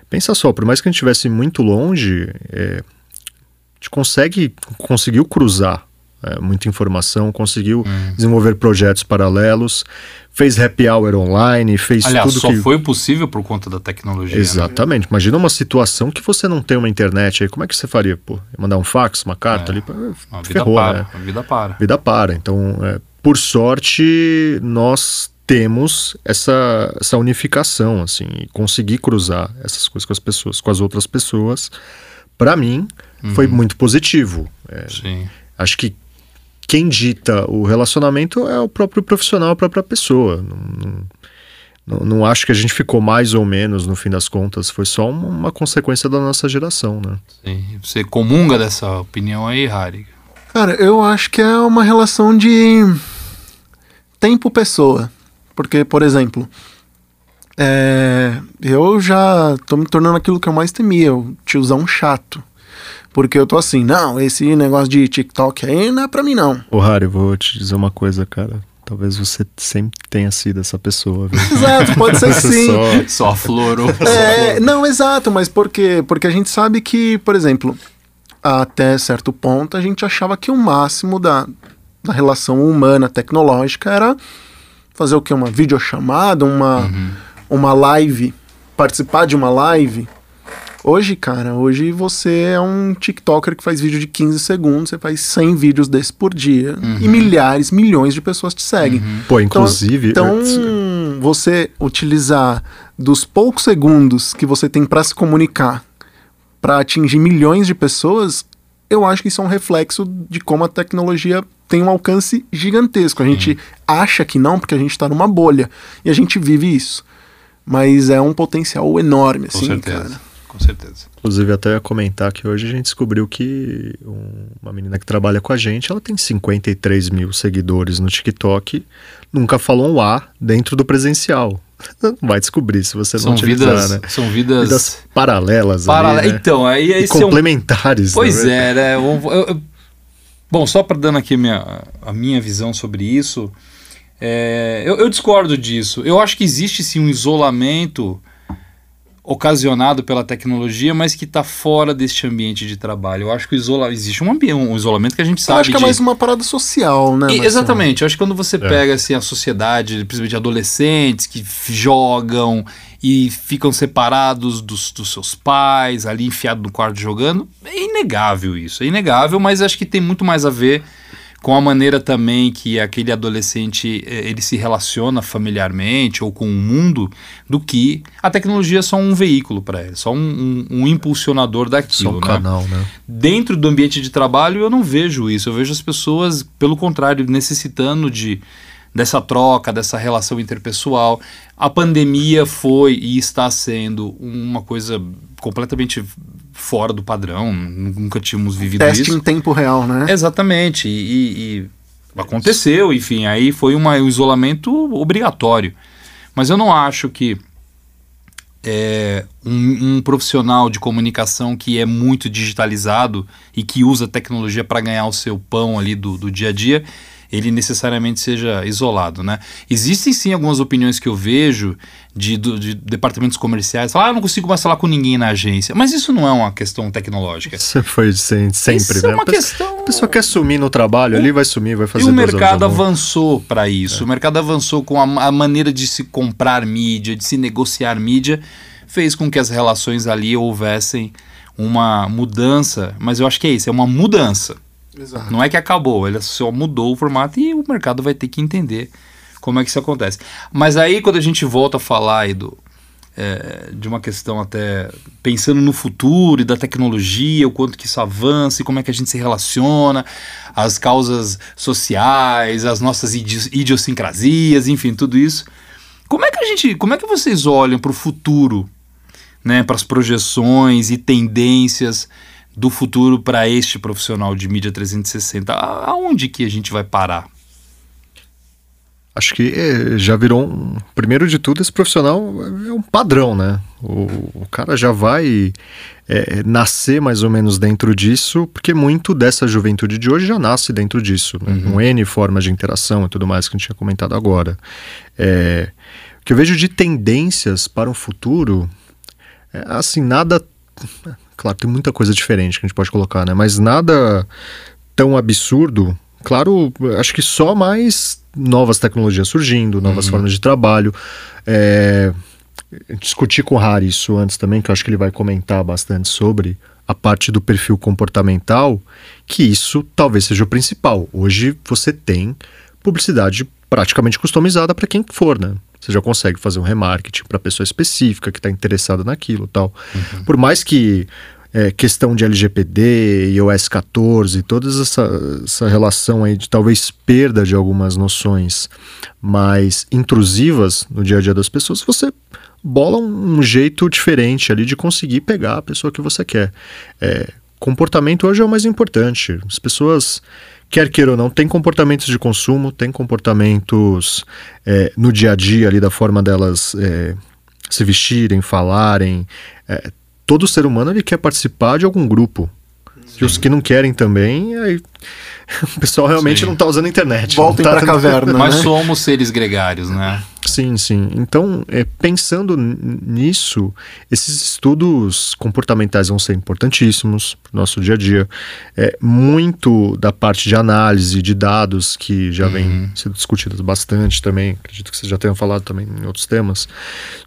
pensa só, por mais que a gente estivesse muito longe, é, a gente consegue, conseguiu cruzar é, muita informação, conseguiu hum. desenvolver projetos paralelos, fez happy hour online, fez Aliás, tudo só que... foi possível por conta da tecnologia. Né? Exatamente. Né? Imagina uma situação que você não tem uma internet aí, como é que você faria? Pô, mandar um fax, uma carta é. ali, a vida ferrou, para, né? A vida para. Vida para. Então, é, por sorte, nós temos essa, essa unificação, assim, e conseguir cruzar essas coisas com as pessoas, com as outras pessoas, para mim, uhum. foi muito positivo. É, Sim. Acho que quem dita o relacionamento é o próprio profissional, a própria pessoa. Não, não, não, acho que a gente ficou mais ou menos no fim das contas, foi só uma, uma consequência da nossa geração, né? Sim. Você comunga dessa opinião aí, Harry? Cara, eu acho que é uma relação de tempo-pessoa. Porque, por exemplo, é, eu já tô me tornando aquilo que eu mais temia, o tiozão chato. Porque eu tô assim, não, esse negócio de TikTok aí não é pra mim, não. Ô, Harry, vou te dizer uma coisa, cara. Talvez você sempre tenha sido essa pessoa, viu? Exato, pode ser sim. só, só aflorou. É, não, exato, mas por quê? Porque a gente sabe que, por exemplo, até certo ponto, a gente achava que o máximo da, da relação humana tecnológica era fazer o que? Uma videochamada, uma, uhum. uma live, participar de uma live Hoje, cara, hoje você é um TikToker que faz vídeo de 15 segundos, você faz 100 vídeos desses por dia uhum. e milhares, milhões de pessoas te seguem. Uhum. Pô, inclusive. Então, então você utilizar dos poucos segundos que você tem para se comunicar para atingir milhões de pessoas, eu acho que isso é um reflexo de como a tecnologia tem um alcance gigantesco. A gente acha que não, porque a gente está numa bolha e a gente vive isso. Mas é um potencial enorme, assim, Com certeza. cara com certeza. Inclusive, até ia comentar que hoje a gente descobriu que um, uma menina que trabalha com a gente, ela tem 53 mil seguidores no TikTok, nunca falou um A dentro do presencial. Vai descobrir se você são não utilizar, vidas, né? São vidas, vidas paralelas. Parale ali, né? Então, aí, aí complementares. É um... Pois né? é, né? Eu, eu... Bom, só para dando aqui minha, a minha visão sobre isso, é, eu, eu discordo disso. Eu acho que existe sim um isolamento ocasionado pela tecnologia, mas que está fora deste ambiente de trabalho. Eu acho que isola... existe um, ambiente, um isolamento que a gente sabe. Eu acho que é de... mais uma parada social, né? E, exatamente. Eu acho que quando você é. pega assim, a sociedade, principalmente adolescentes que jogam e ficam separados dos, dos seus pais, ali enfiado no quarto jogando, é inegável isso. É inegável, mas acho que tem muito mais a ver com a maneira também que aquele adolescente eh, ele se relaciona familiarmente ou com o mundo, do que a tecnologia é só um veículo para ele, só um, um, um, impulsionador daquilo. Só um né? canal, né? Dentro do ambiente de trabalho eu não vejo isso, eu vejo as pessoas, pelo contrário, necessitando de dessa troca, dessa relação interpessoal. A pandemia foi e está sendo uma coisa completamente fora do padrão, nunca tínhamos vivido Teste isso. Teste em tempo real, né? Exatamente, e, e aconteceu, enfim, aí foi uma, um isolamento obrigatório. Mas eu não acho que é, um, um, profissional de comunicação que é muito digitalizado e que usa tecnologia para ganhar o seu pão ali do, do dia a dia, ele necessariamente seja isolado, né? Existem sim algumas opiniões que eu vejo de, de departamentos comerciais, falar, ah, eu não consigo mais falar com ninguém na agência, mas isso não é uma questão tecnológica. Isso foi sempre, isso né? é uma questão... A pessoa quer sumir no trabalho, o... ali vai sumir, vai fazer E o mercado avançou para isso, é. o mercado avançou com a, a maneira de se comprar mídia, de se negociar mídia, fez com que as relações ali houvessem uma mudança, mas eu acho que é isso, é uma mudança. Exato. Não é que acabou, ele só mudou o formato e o mercado vai ter que entender como é que isso acontece. Mas aí quando a gente volta a falar aí do, é, de uma questão até pensando no futuro e da tecnologia, o quanto que isso avança e como é que a gente se relaciona, as causas sociais, as nossas idi idiosincrasias, enfim, tudo isso. Como é que a gente, como é que vocês olham para o futuro, né, para as projeções e tendências do futuro para este profissional de mídia 360? Aonde que a gente vai parar? Acho que é, já virou um. Primeiro de tudo, esse profissional é um padrão, né? O, o cara já vai é, nascer mais ou menos dentro disso, porque muito dessa juventude de hoje já nasce dentro disso, né? Uhum. Com N formas de interação e tudo mais que a gente tinha comentado agora. É, o que eu vejo de tendências para o futuro, é, assim, nada. Claro, tem muita coisa diferente que a gente pode colocar, né? Mas nada tão absurdo. Claro, acho que só mais novas tecnologias surgindo, novas uhum. formas de trabalho. É, discuti com o Harry isso antes também, que eu acho que ele vai comentar bastante sobre a parte do perfil comportamental, que isso talvez seja o principal. Hoje você tem publicidade praticamente customizada para quem for, né? Você já consegue fazer um remarketing para pessoa específica que está interessada naquilo, tal. Uhum. Por mais que é, questão de LGPD, iOS 14, toda essa, essa relação aí de talvez perda de algumas noções mais intrusivas no dia a dia das pessoas, você bola um, um jeito diferente ali de conseguir pegar a pessoa que você quer. É, comportamento hoje é o mais importante. As pessoas quer queira ou não, tem comportamentos de consumo, tem comportamentos é, no dia a dia ali da forma delas é, se vestirem, falarem, é, todo ser humano ele quer participar de algum grupo. Sim. E os que não querem também, aí o pessoal realmente sim. não está usando a internet. Voltem tá para a caverna. Mas né? somos seres gregários, né? Sim, sim. Então, é, pensando nisso, esses estudos comportamentais vão ser importantíssimos para o nosso dia a dia. É, muito da parte de análise de dados, que já uhum. vem sendo discutidas bastante também, acredito que vocês já tenham falado também em outros temas.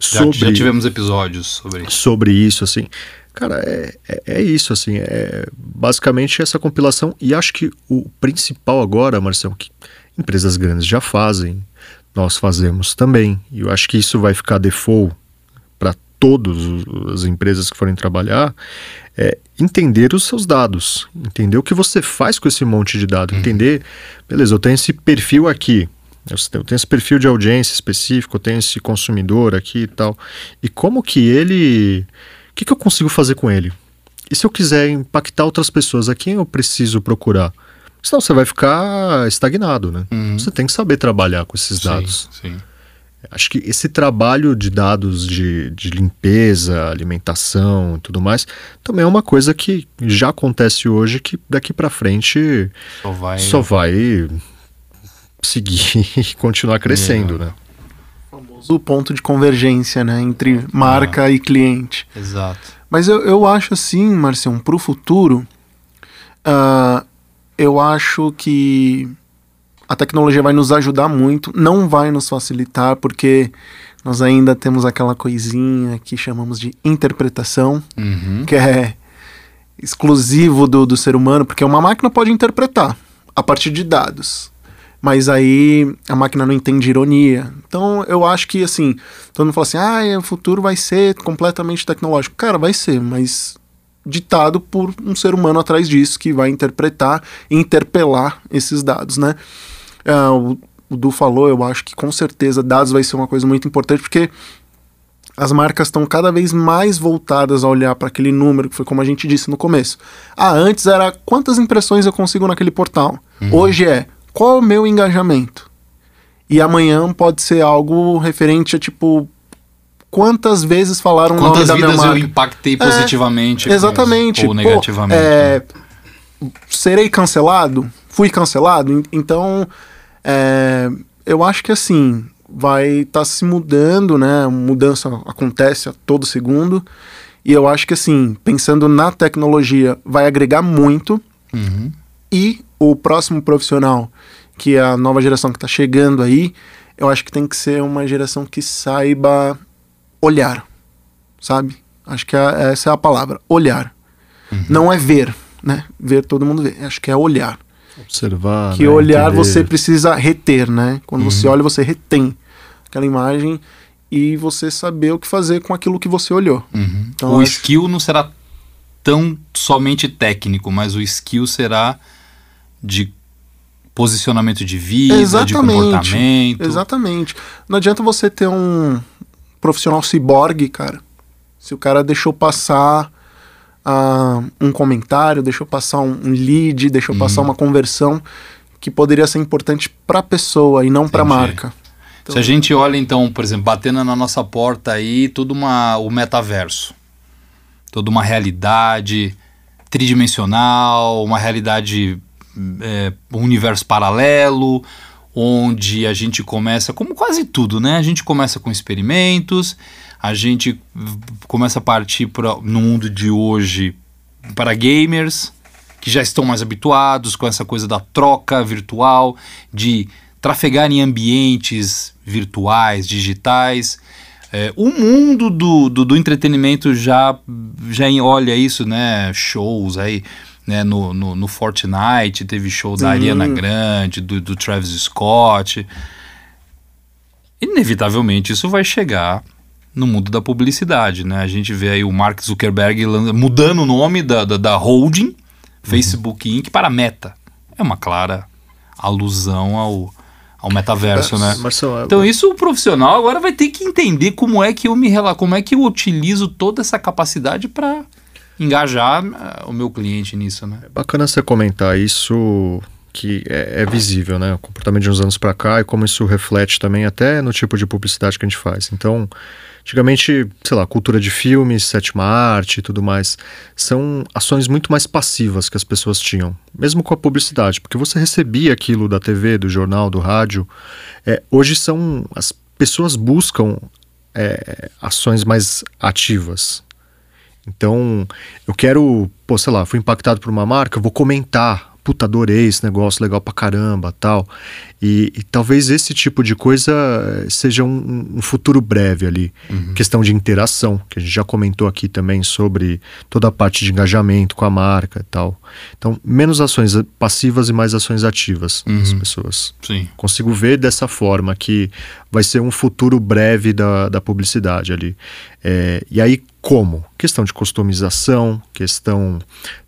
Já, sobre, já tivemos episódios sobre isso. Sobre isso, assim. Cara, é, é, é, isso, assim, é basicamente essa compilação. E acho que o principal agora, Marcelo, que empresas grandes já fazem, nós fazemos também. E eu acho que isso vai ficar default para todas as empresas que forem trabalhar, é entender os seus dados, entender o que você faz com esse monte de dados, uhum. entender, beleza, eu tenho esse perfil aqui, eu tenho esse perfil de audiência específico, eu tenho esse consumidor aqui e tal, e como que ele, o que, que eu consigo fazer com ele? E se eu quiser impactar outras pessoas, a quem eu preciso procurar? Senão você vai ficar estagnado, né? Uhum. Você tem que saber trabalhar com esses dados. Sim, sim. Acho que esse trabalho de dados de, de limpeza, alimentação e tudo mais, também é uma coisa que já acontece hoje que daqui para frente só vai, só vai seguir e continuar crescendo, é. né? O famoso ponto de convergência, né? Entre marca ah, e cliente. Exato. Mas eu, eu acho assim, Marcião, para o futuro, uh, eu acho que a tecnologia vai nos ajudar muito, não vai nos facilitar, porque nós ainda temos aquela coisinha que chamamos de interpretação, uhum. que é exclusivo do, do ser humano, porque uma máquina pode interpretar a partir de dados. Mas aí a máquina não entende ironia. Então eu acho que assim, todo mundo fala assim: ah, o futuro vai ser completamente tecnológico. Cara, vai ser, mas ditado por um ser humano atrás disso que vai interpretar e interpelar esses dados, né? Uh, o, Du falou, eu acho que com certeza dados vai ser uma coisa muito importante porque as marcas estão cada vez mais voltadas a olhar para aquele número, que foi como a gente disse no começo. Ah, antes era quantas impressões eu consigo naquele portal. Uhum. Hoje é qual é o meu engajamento. E amanhã pode ser algo referente a tipo quantas vezes falaram quantas o nome da minha marca. eu impactei é, positivamente é, exatamente isso, ou negativamente é, né? serei cancelado fui cancelado então é, eu acho que assim vai estar tá se mudando né mudança acontece a todo segundo e eu acho que assim pensando na tecnologia vai agregar muito uhum. e o próximo profissional que é a nova geração que está chegando aí eu acho que tem que ser uma geração que saiba olhar, sabe? Acho que é, essa é a palavra, olhar. Uhum. Não é ver, né? Ver todo mundo vê. Acho que é olhar. Observar. Que né? olhar Entender. você precisa reter, né? Quando uhum. você olha, você retém aquela imagem e você saber o que fazer com aquilo que você olhou. Uhum. Então, o acho- skill não será tão somente técnico, mas o skill será de posicionamento de vida, de Exatamente. comportamento. Exatamente. Não adianta você ter um profissional ciborgue, cara. Se o cara deixou passar ah, um comentário, deixou passar um, um lead, deixou Uhum. passar uma conversão que poderia ser importante para a pessoa e não para a marca. Se a gente olha então, por exemplo, batendo na nossa porta aí, tudo uma, o metaverso. Toda uma realidade tridimensional, uma realidade, é, um universo paralelo, onde a gente começa, como quase tudo, né? A gente começa com experimentos, a gente começa a partir pra, no mundo de hoje para gamers, que já estão mais habituados com essa coisa da troca virtual, de trafegar em ambientes virtuais, digitais. É, o mundo do, do, do entretenimento já, já olha isso, né? Shows aí, né? No, no, no Fortnite teve show da Sim. Ariana Grande, do, do Travis Scott. Inevitavelmente isso vai chegar no mundo da publicidade, né? A gente vê aí o Mark Zuckerberg mudando o nome da, da, da holding Facebook Inc. para Meta. É uma clara alusão ao, ao metaverso, né? Marcelo, Então isso o profissional agora vai ter que entender como é que eu me rela- como é que eu utilizo toda essa capacidade para engajar eh, o meu cliente nisso, né? é bacana você comentar isso que é, é visível, né? O comportamento de uns anos para cá e como isso reflete também até no tipo de publicidade que a gente faz. Então, antigamente, sei lá, cultura de filmes, sétima arte e tudo mais, são ações muito mais passivas que as pessoas tinham, mesmo com a publicidade, porque você recebia aquilo da TV, do jornal, do rádio. É, hoje são as pessoas buscam é, ações mais ativas. Então, eu quero, pô, sei lá, fui impactado por uma marca, vou comentar. Puta, adorei esse negócio, legal pra caramba, tal. E, e talvez esse tipo de coisa seja um, um futuro breve ali. Questão de interação, que a gente já comentou aqui também sobre toda a parte de engajamento com a marca e tal. Então, menos ações passivas e mais ações ativas das pessoas Sim. consigo ver dessa forma que vai ser um futuro breve da, da publicidade ali. É, e aí, como? Questão de customização, questão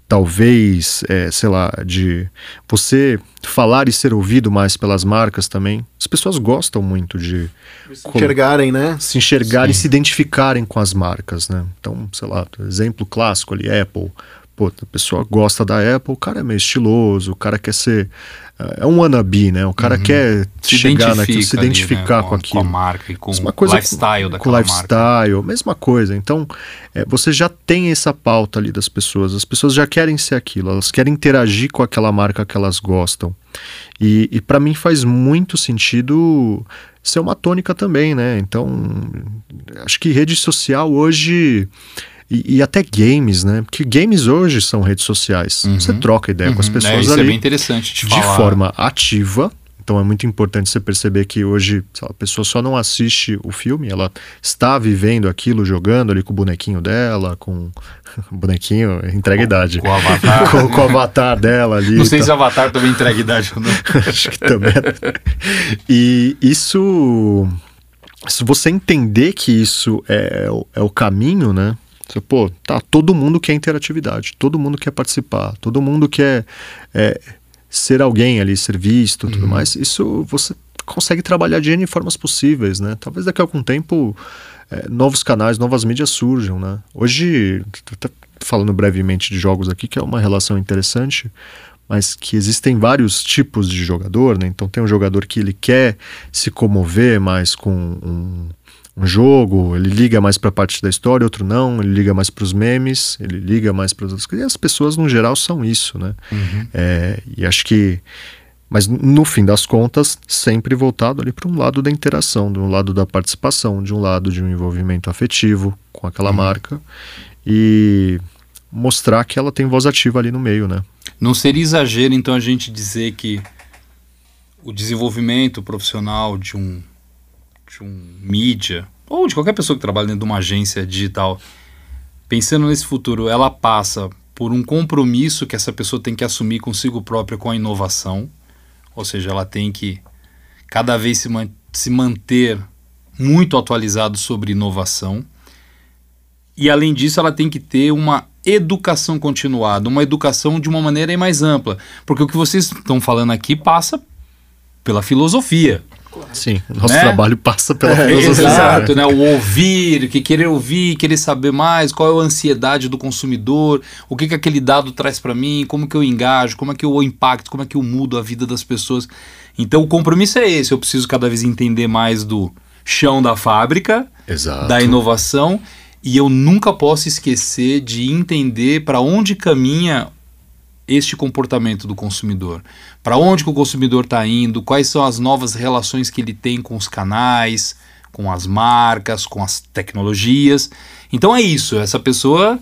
talvez, é, sei lá, de você falar e ser ouvido mais pelas marcas também. As pessoas gostam muito de Se enxergarem, né? se enxergarem e Sim. se identificarem com as marcas, né? Então, sei lá, exemplo clássico ali, Apple. Pô, a pessoa gosta da Apple, o cara é meio estiloso, o cara quer ser. É um wannabe, né? O cara quer Se chegar naquilo, se ali, né, identificar com, com aquilo. a marca e com Mesma o lifestyle com, daquela com o marca. lifestyle, mesma coisa. Então, é, você já tem essa pauta ali das pessoas. As pessoas já querem ser aquilo, elas querem interagir com aquela marca que elas gostam. E, e para mim faz muito sentido ser uma tônica também, né? Então, acho que rede social hoje. E, e até games, né? Porque games hoje são redes sociais. Você troca ideia com as Uhum. pessoas é, isso ali é bem interessante de, falar. forma ativa. Então é muito importante você perceber que hoje lá, a pessoa só não assiste o filme, ela está vivendo aquilo, jogando ali com o bonequinho dela, com o bonequinho, entrega a idade. com o avatar. com, com o avatar dela ali. Não sei se o Avatar também entrega idade ou não. Acho que também. E isso. Se você entender que isso é, é o caminho, né? Você, pô, tá, todo mundo quer interatividade, todo mundo quer participar, todo mundo quer é, ser alguém ali, ser visto tudo mais. Isso você consegue trabalhar de N formas possíveis, né? Talvez daqui a algum tempo é, novos canais, novas mídias surjam, né? Hoje, até falando brevemente de jogos aqui, que é uma relação interessante, mas que existem vários tipos de jogador, né? Então tem um jogador que ele quer se comover mais com um, um jogo, ele liga mais para a parte da história, outro não, ele liga mais para os memes, ele liga mais para as outras coisas. E as pessoas no geral são isso, né? É, e acho que mas no fim das contas, sempre voltado ali para um lado da interação, de um lado da participação, de um lado de um envolvimento afetivo com aquela marca e mostrar que ela tem voz ativa ali no meio, né? Não seria exagero, então, a gente dizer que o desenvolvimento profissional de um, de um mídia, ou de qualquer pessoa que trabalha dentro de uma agência digital, pensando nesse futuro, ela passa por um compromisso que essa pessoa tem que assumir consigo própria com a inovação, ou seja, ela tem que cada vez se, man- se manter muito atualizado sobre inovação. E além disso, ela tem que ter uma educação continuada, uma educação de uma maneira mais ampla, porque o que vocês estão falando aqui passa pela filosofia. Sim, nosso Né? trabalho passa pela É, filosofia. Exato, né? O ouvir, que querer ouvir, querer saber mais, qual é a ansiedade do consumidor, o que, que aquele dado traz para mim, como que eu engajo, como é que eu impacto, como é que eu mudo a vida das pessoas. Então o compromisso é esse, eu preciso cada vez entender mais do chão da fábrica, Exato. da inovação, e eu nunca posso esquecer de entender para onde caminha este comportamento do consumidor. Para onde que o consumidor está indo, quais são as novas relações que ele tem com os canais, com as marcas, com as tecnologias. Então é isso, essa pessoa,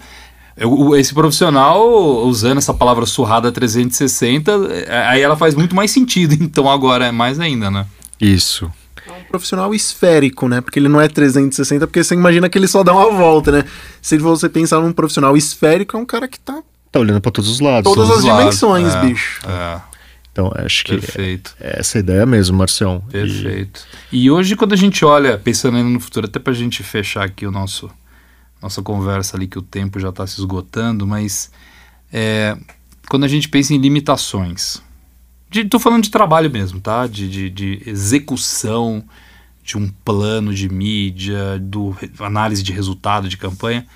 eu- esse profissional, usando essa palavra surrada 360, é, aí ela faz muito mais sentido, então agora é mais ainda, né? Isso. É um profissional esférico, né? Porque ele não é 360, porque você imagina que ele só dá uma volta, né? Se você pensar num profissional esférico, é um cara que tá Tá olhando para todos os lados. todas as lados, dimensões, é, bicho. É, Então, acho que perfeito. é essa a ideia mesmo, Marcião. E- Perfeito. E hoje, quando a gente olha, pensando ainda no futuro, até pra gente fechar aqui o nosso nossa conversa ali, que o tempo já está se esgotando, mas é, quando a gente pensa em limitações, tô falando de trabalho mesmo, tá? De, de, de execução de um plano de mídia, do análise de resultado de campanha.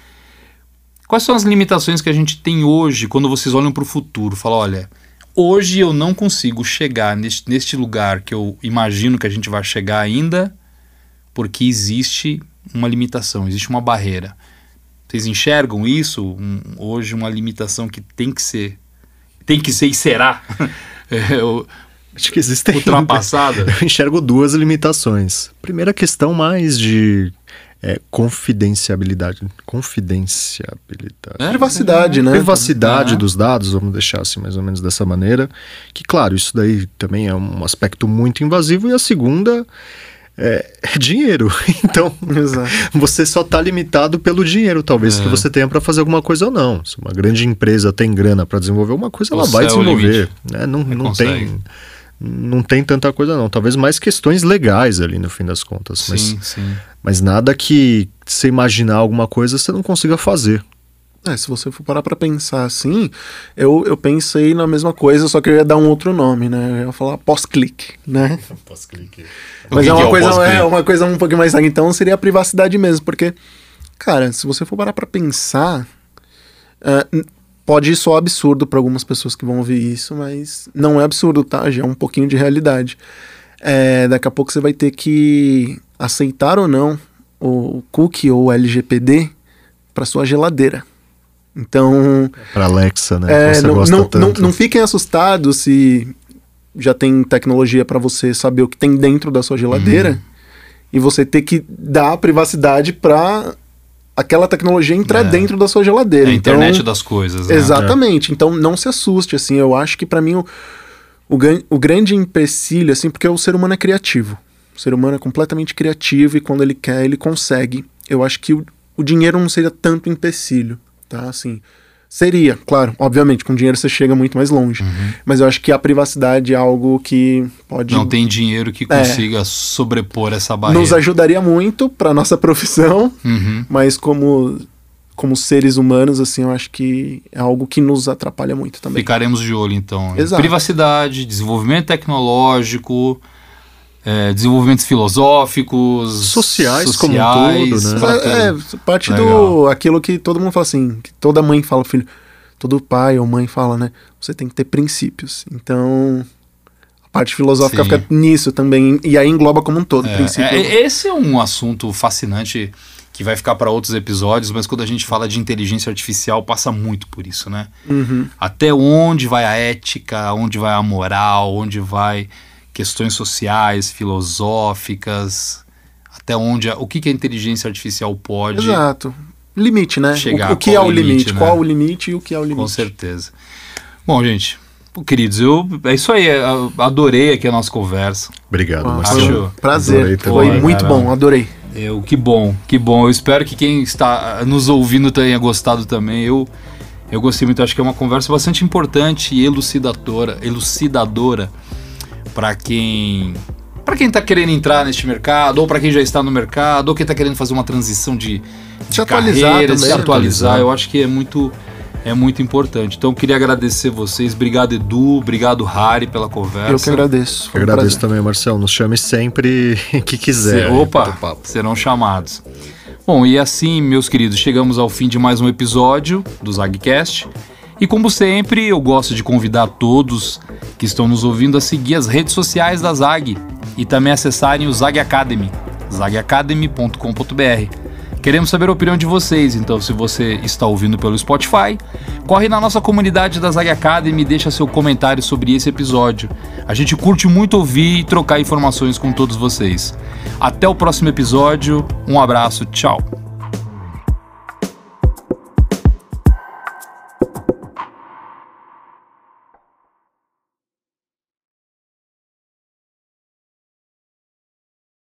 Quais são as limitações que a gente tem hoje quando vocês olham para o futuro? Fala, olha, hoje eu não consigo chegar neste, neste lugar que eu imagino que a gente vai chegar ainda, porque existe uma limitação, existe uma barreira. Vocês enxergam isso um- hoje uma limitação que tem que ser, tem que ser e será é, o- Acho que existem. ultrapassada? Eu enxergo duas limitações. Primeira questão mais de é, confidenciabilidade. Confidenciabilidade. É, Privacidade, né? Privacidade Ah. dos dados, vamos deixar assim mais ou menos dessa maneira. Que, claro, isso daí também é um aspecto muito invasivo. E a segunda é, é dinheiro. Então, Exato. você só está limitado pelo dinheiro, talvez, É. que você tenha para fazer alguma coisa ou não. Se uma grande empresa tem grana para desenvolver uma coisa, ela O vai é o desenvolver. Né? Não consegue. tem. Não tem tanta coisa, não. Talvez mais questões legais ali no fim das contas. Mas, Sim, sim. mas nada que você imaginar alguma coisa você não consiga fazer. É, se você for parar pra pensar assim, eu, eu pensei na mesma coisa, só que eu ia dar um outro nome, né? Eu ia falar pós-clique, né? O Mas é uma, o coisa, pós-clique? é uma coisa um pouquinho mais. Então seria a privacidade mesmo, porque, cara, se você for parar pra pensar, é, n- pode soar absurdo pra algumas pessoas que vão ouvir isso, mas não é absurdo, tá? Já é um pouquinho de realidade. É, daqui a pouco você vai ter que aceitar ou não o cookie ou o LGPD pra sua geladeira. Então, Para Alexa, né? é, não, não, não, não fiquem assustados se já tem tecnologia para você saber o que tem dentro da sua geladeira Uhum. e você ter que dar privacidade para aquela tecnologia entrar É. dentro da sua É geladeira. a então, internet das coisas, né? Exatamente. Então não se assuste, assim. Eu acho que para mim o, o, o grande empecilho, assim, porque o ser humano é criativo. O ser humano é completamente criativo e quando ele quer, ele consegue. Eu acho que o, o dinheiro não seria tanto empecilho, tá? Assim, seria, claro. Obviamente, com dinheiro você chega muito mais longe. Mas eu acho que a privacidade é algo que pode Não tem dinheiro que consiga sobrepor essa barreira. É. nos ajudaria muito para nossa profissão, Uhum. mas como como seres humanos, assim, eu acho que é algo que nos atrapalha muito também. Ficaremos de olho, então. Exato. Privacidade, desenvolvimento tecnológico, é, desenvolvimentos filosóficos, Sociais como um sociais, todo, né? É, é, parte Legal. do aquilo que todo mundo fala assim, que toda mãe fala, filho, todo pai ou mãe fala, né? Você tem que ter princípios. Então, a parte filosófica Sim. fica nisso também, e aí engloba como um todo, É, princípio. é, esse é um assunto fascinante que vai ficar para outros episódios, mas quando a gente fala de inteligência artificial, passa muito por isso, né? Uhum. Até onde vai a ética, onde vai a moral, onde vai questões sociais, filosóficas, até onde a- o que, que a inteligência artificial pode. Exato. Limite, né? Chegar O, o que é o limite, limite? né? Qual o limite e o que é o Com limite? certeza. Bom, gente, pô, queridos, eu é isso aí, adorei aqui a nossa conversa. Obrigado, Ah, Marcelo. um prazer. Foi muito bom, adorei. Eu, que bom, que bom. Eu espero que quem está nos ouvindo tenha gostado também. Eu, eu gostei muito, acho que é uma conversa bastante importante e elucidadora, elucidadora para quem para quem está querendo entrar neste mercado, ou para quem já está no mercado, ou quem está querendo fazer uma transição de, de Se atualizar carreira, também, se atualizar, atualizar. eu acho que é muito é muito importante. Então eu queria agradecer vocês, obrigado Edu, obrigado Harry pela conversa. Eu que agradeço. Eu um agradeço prazer. também, Marcel. Nos chame sempre que quiser. Se- opa, serão chamados. Bom, e assim, meus queridos, chegamos ao fim de mais um episódio do Zagcast. E como sempre, eu gosto de convidar todos que estão nos ouvindo a seguir as redes sociais da Zag e também acessarem o Zag Academy, zagacademy.com.br. Queremos saber a opinião de vocês, então se você está ouvindo pelo Spotify, corre na nossa comunidade da Zag Academy e deixa seu comentário sobre esse episódio. A gente curte muito ouvir e trocar informações com todos vocês. Até o próximo episódio, um abraço, tchau!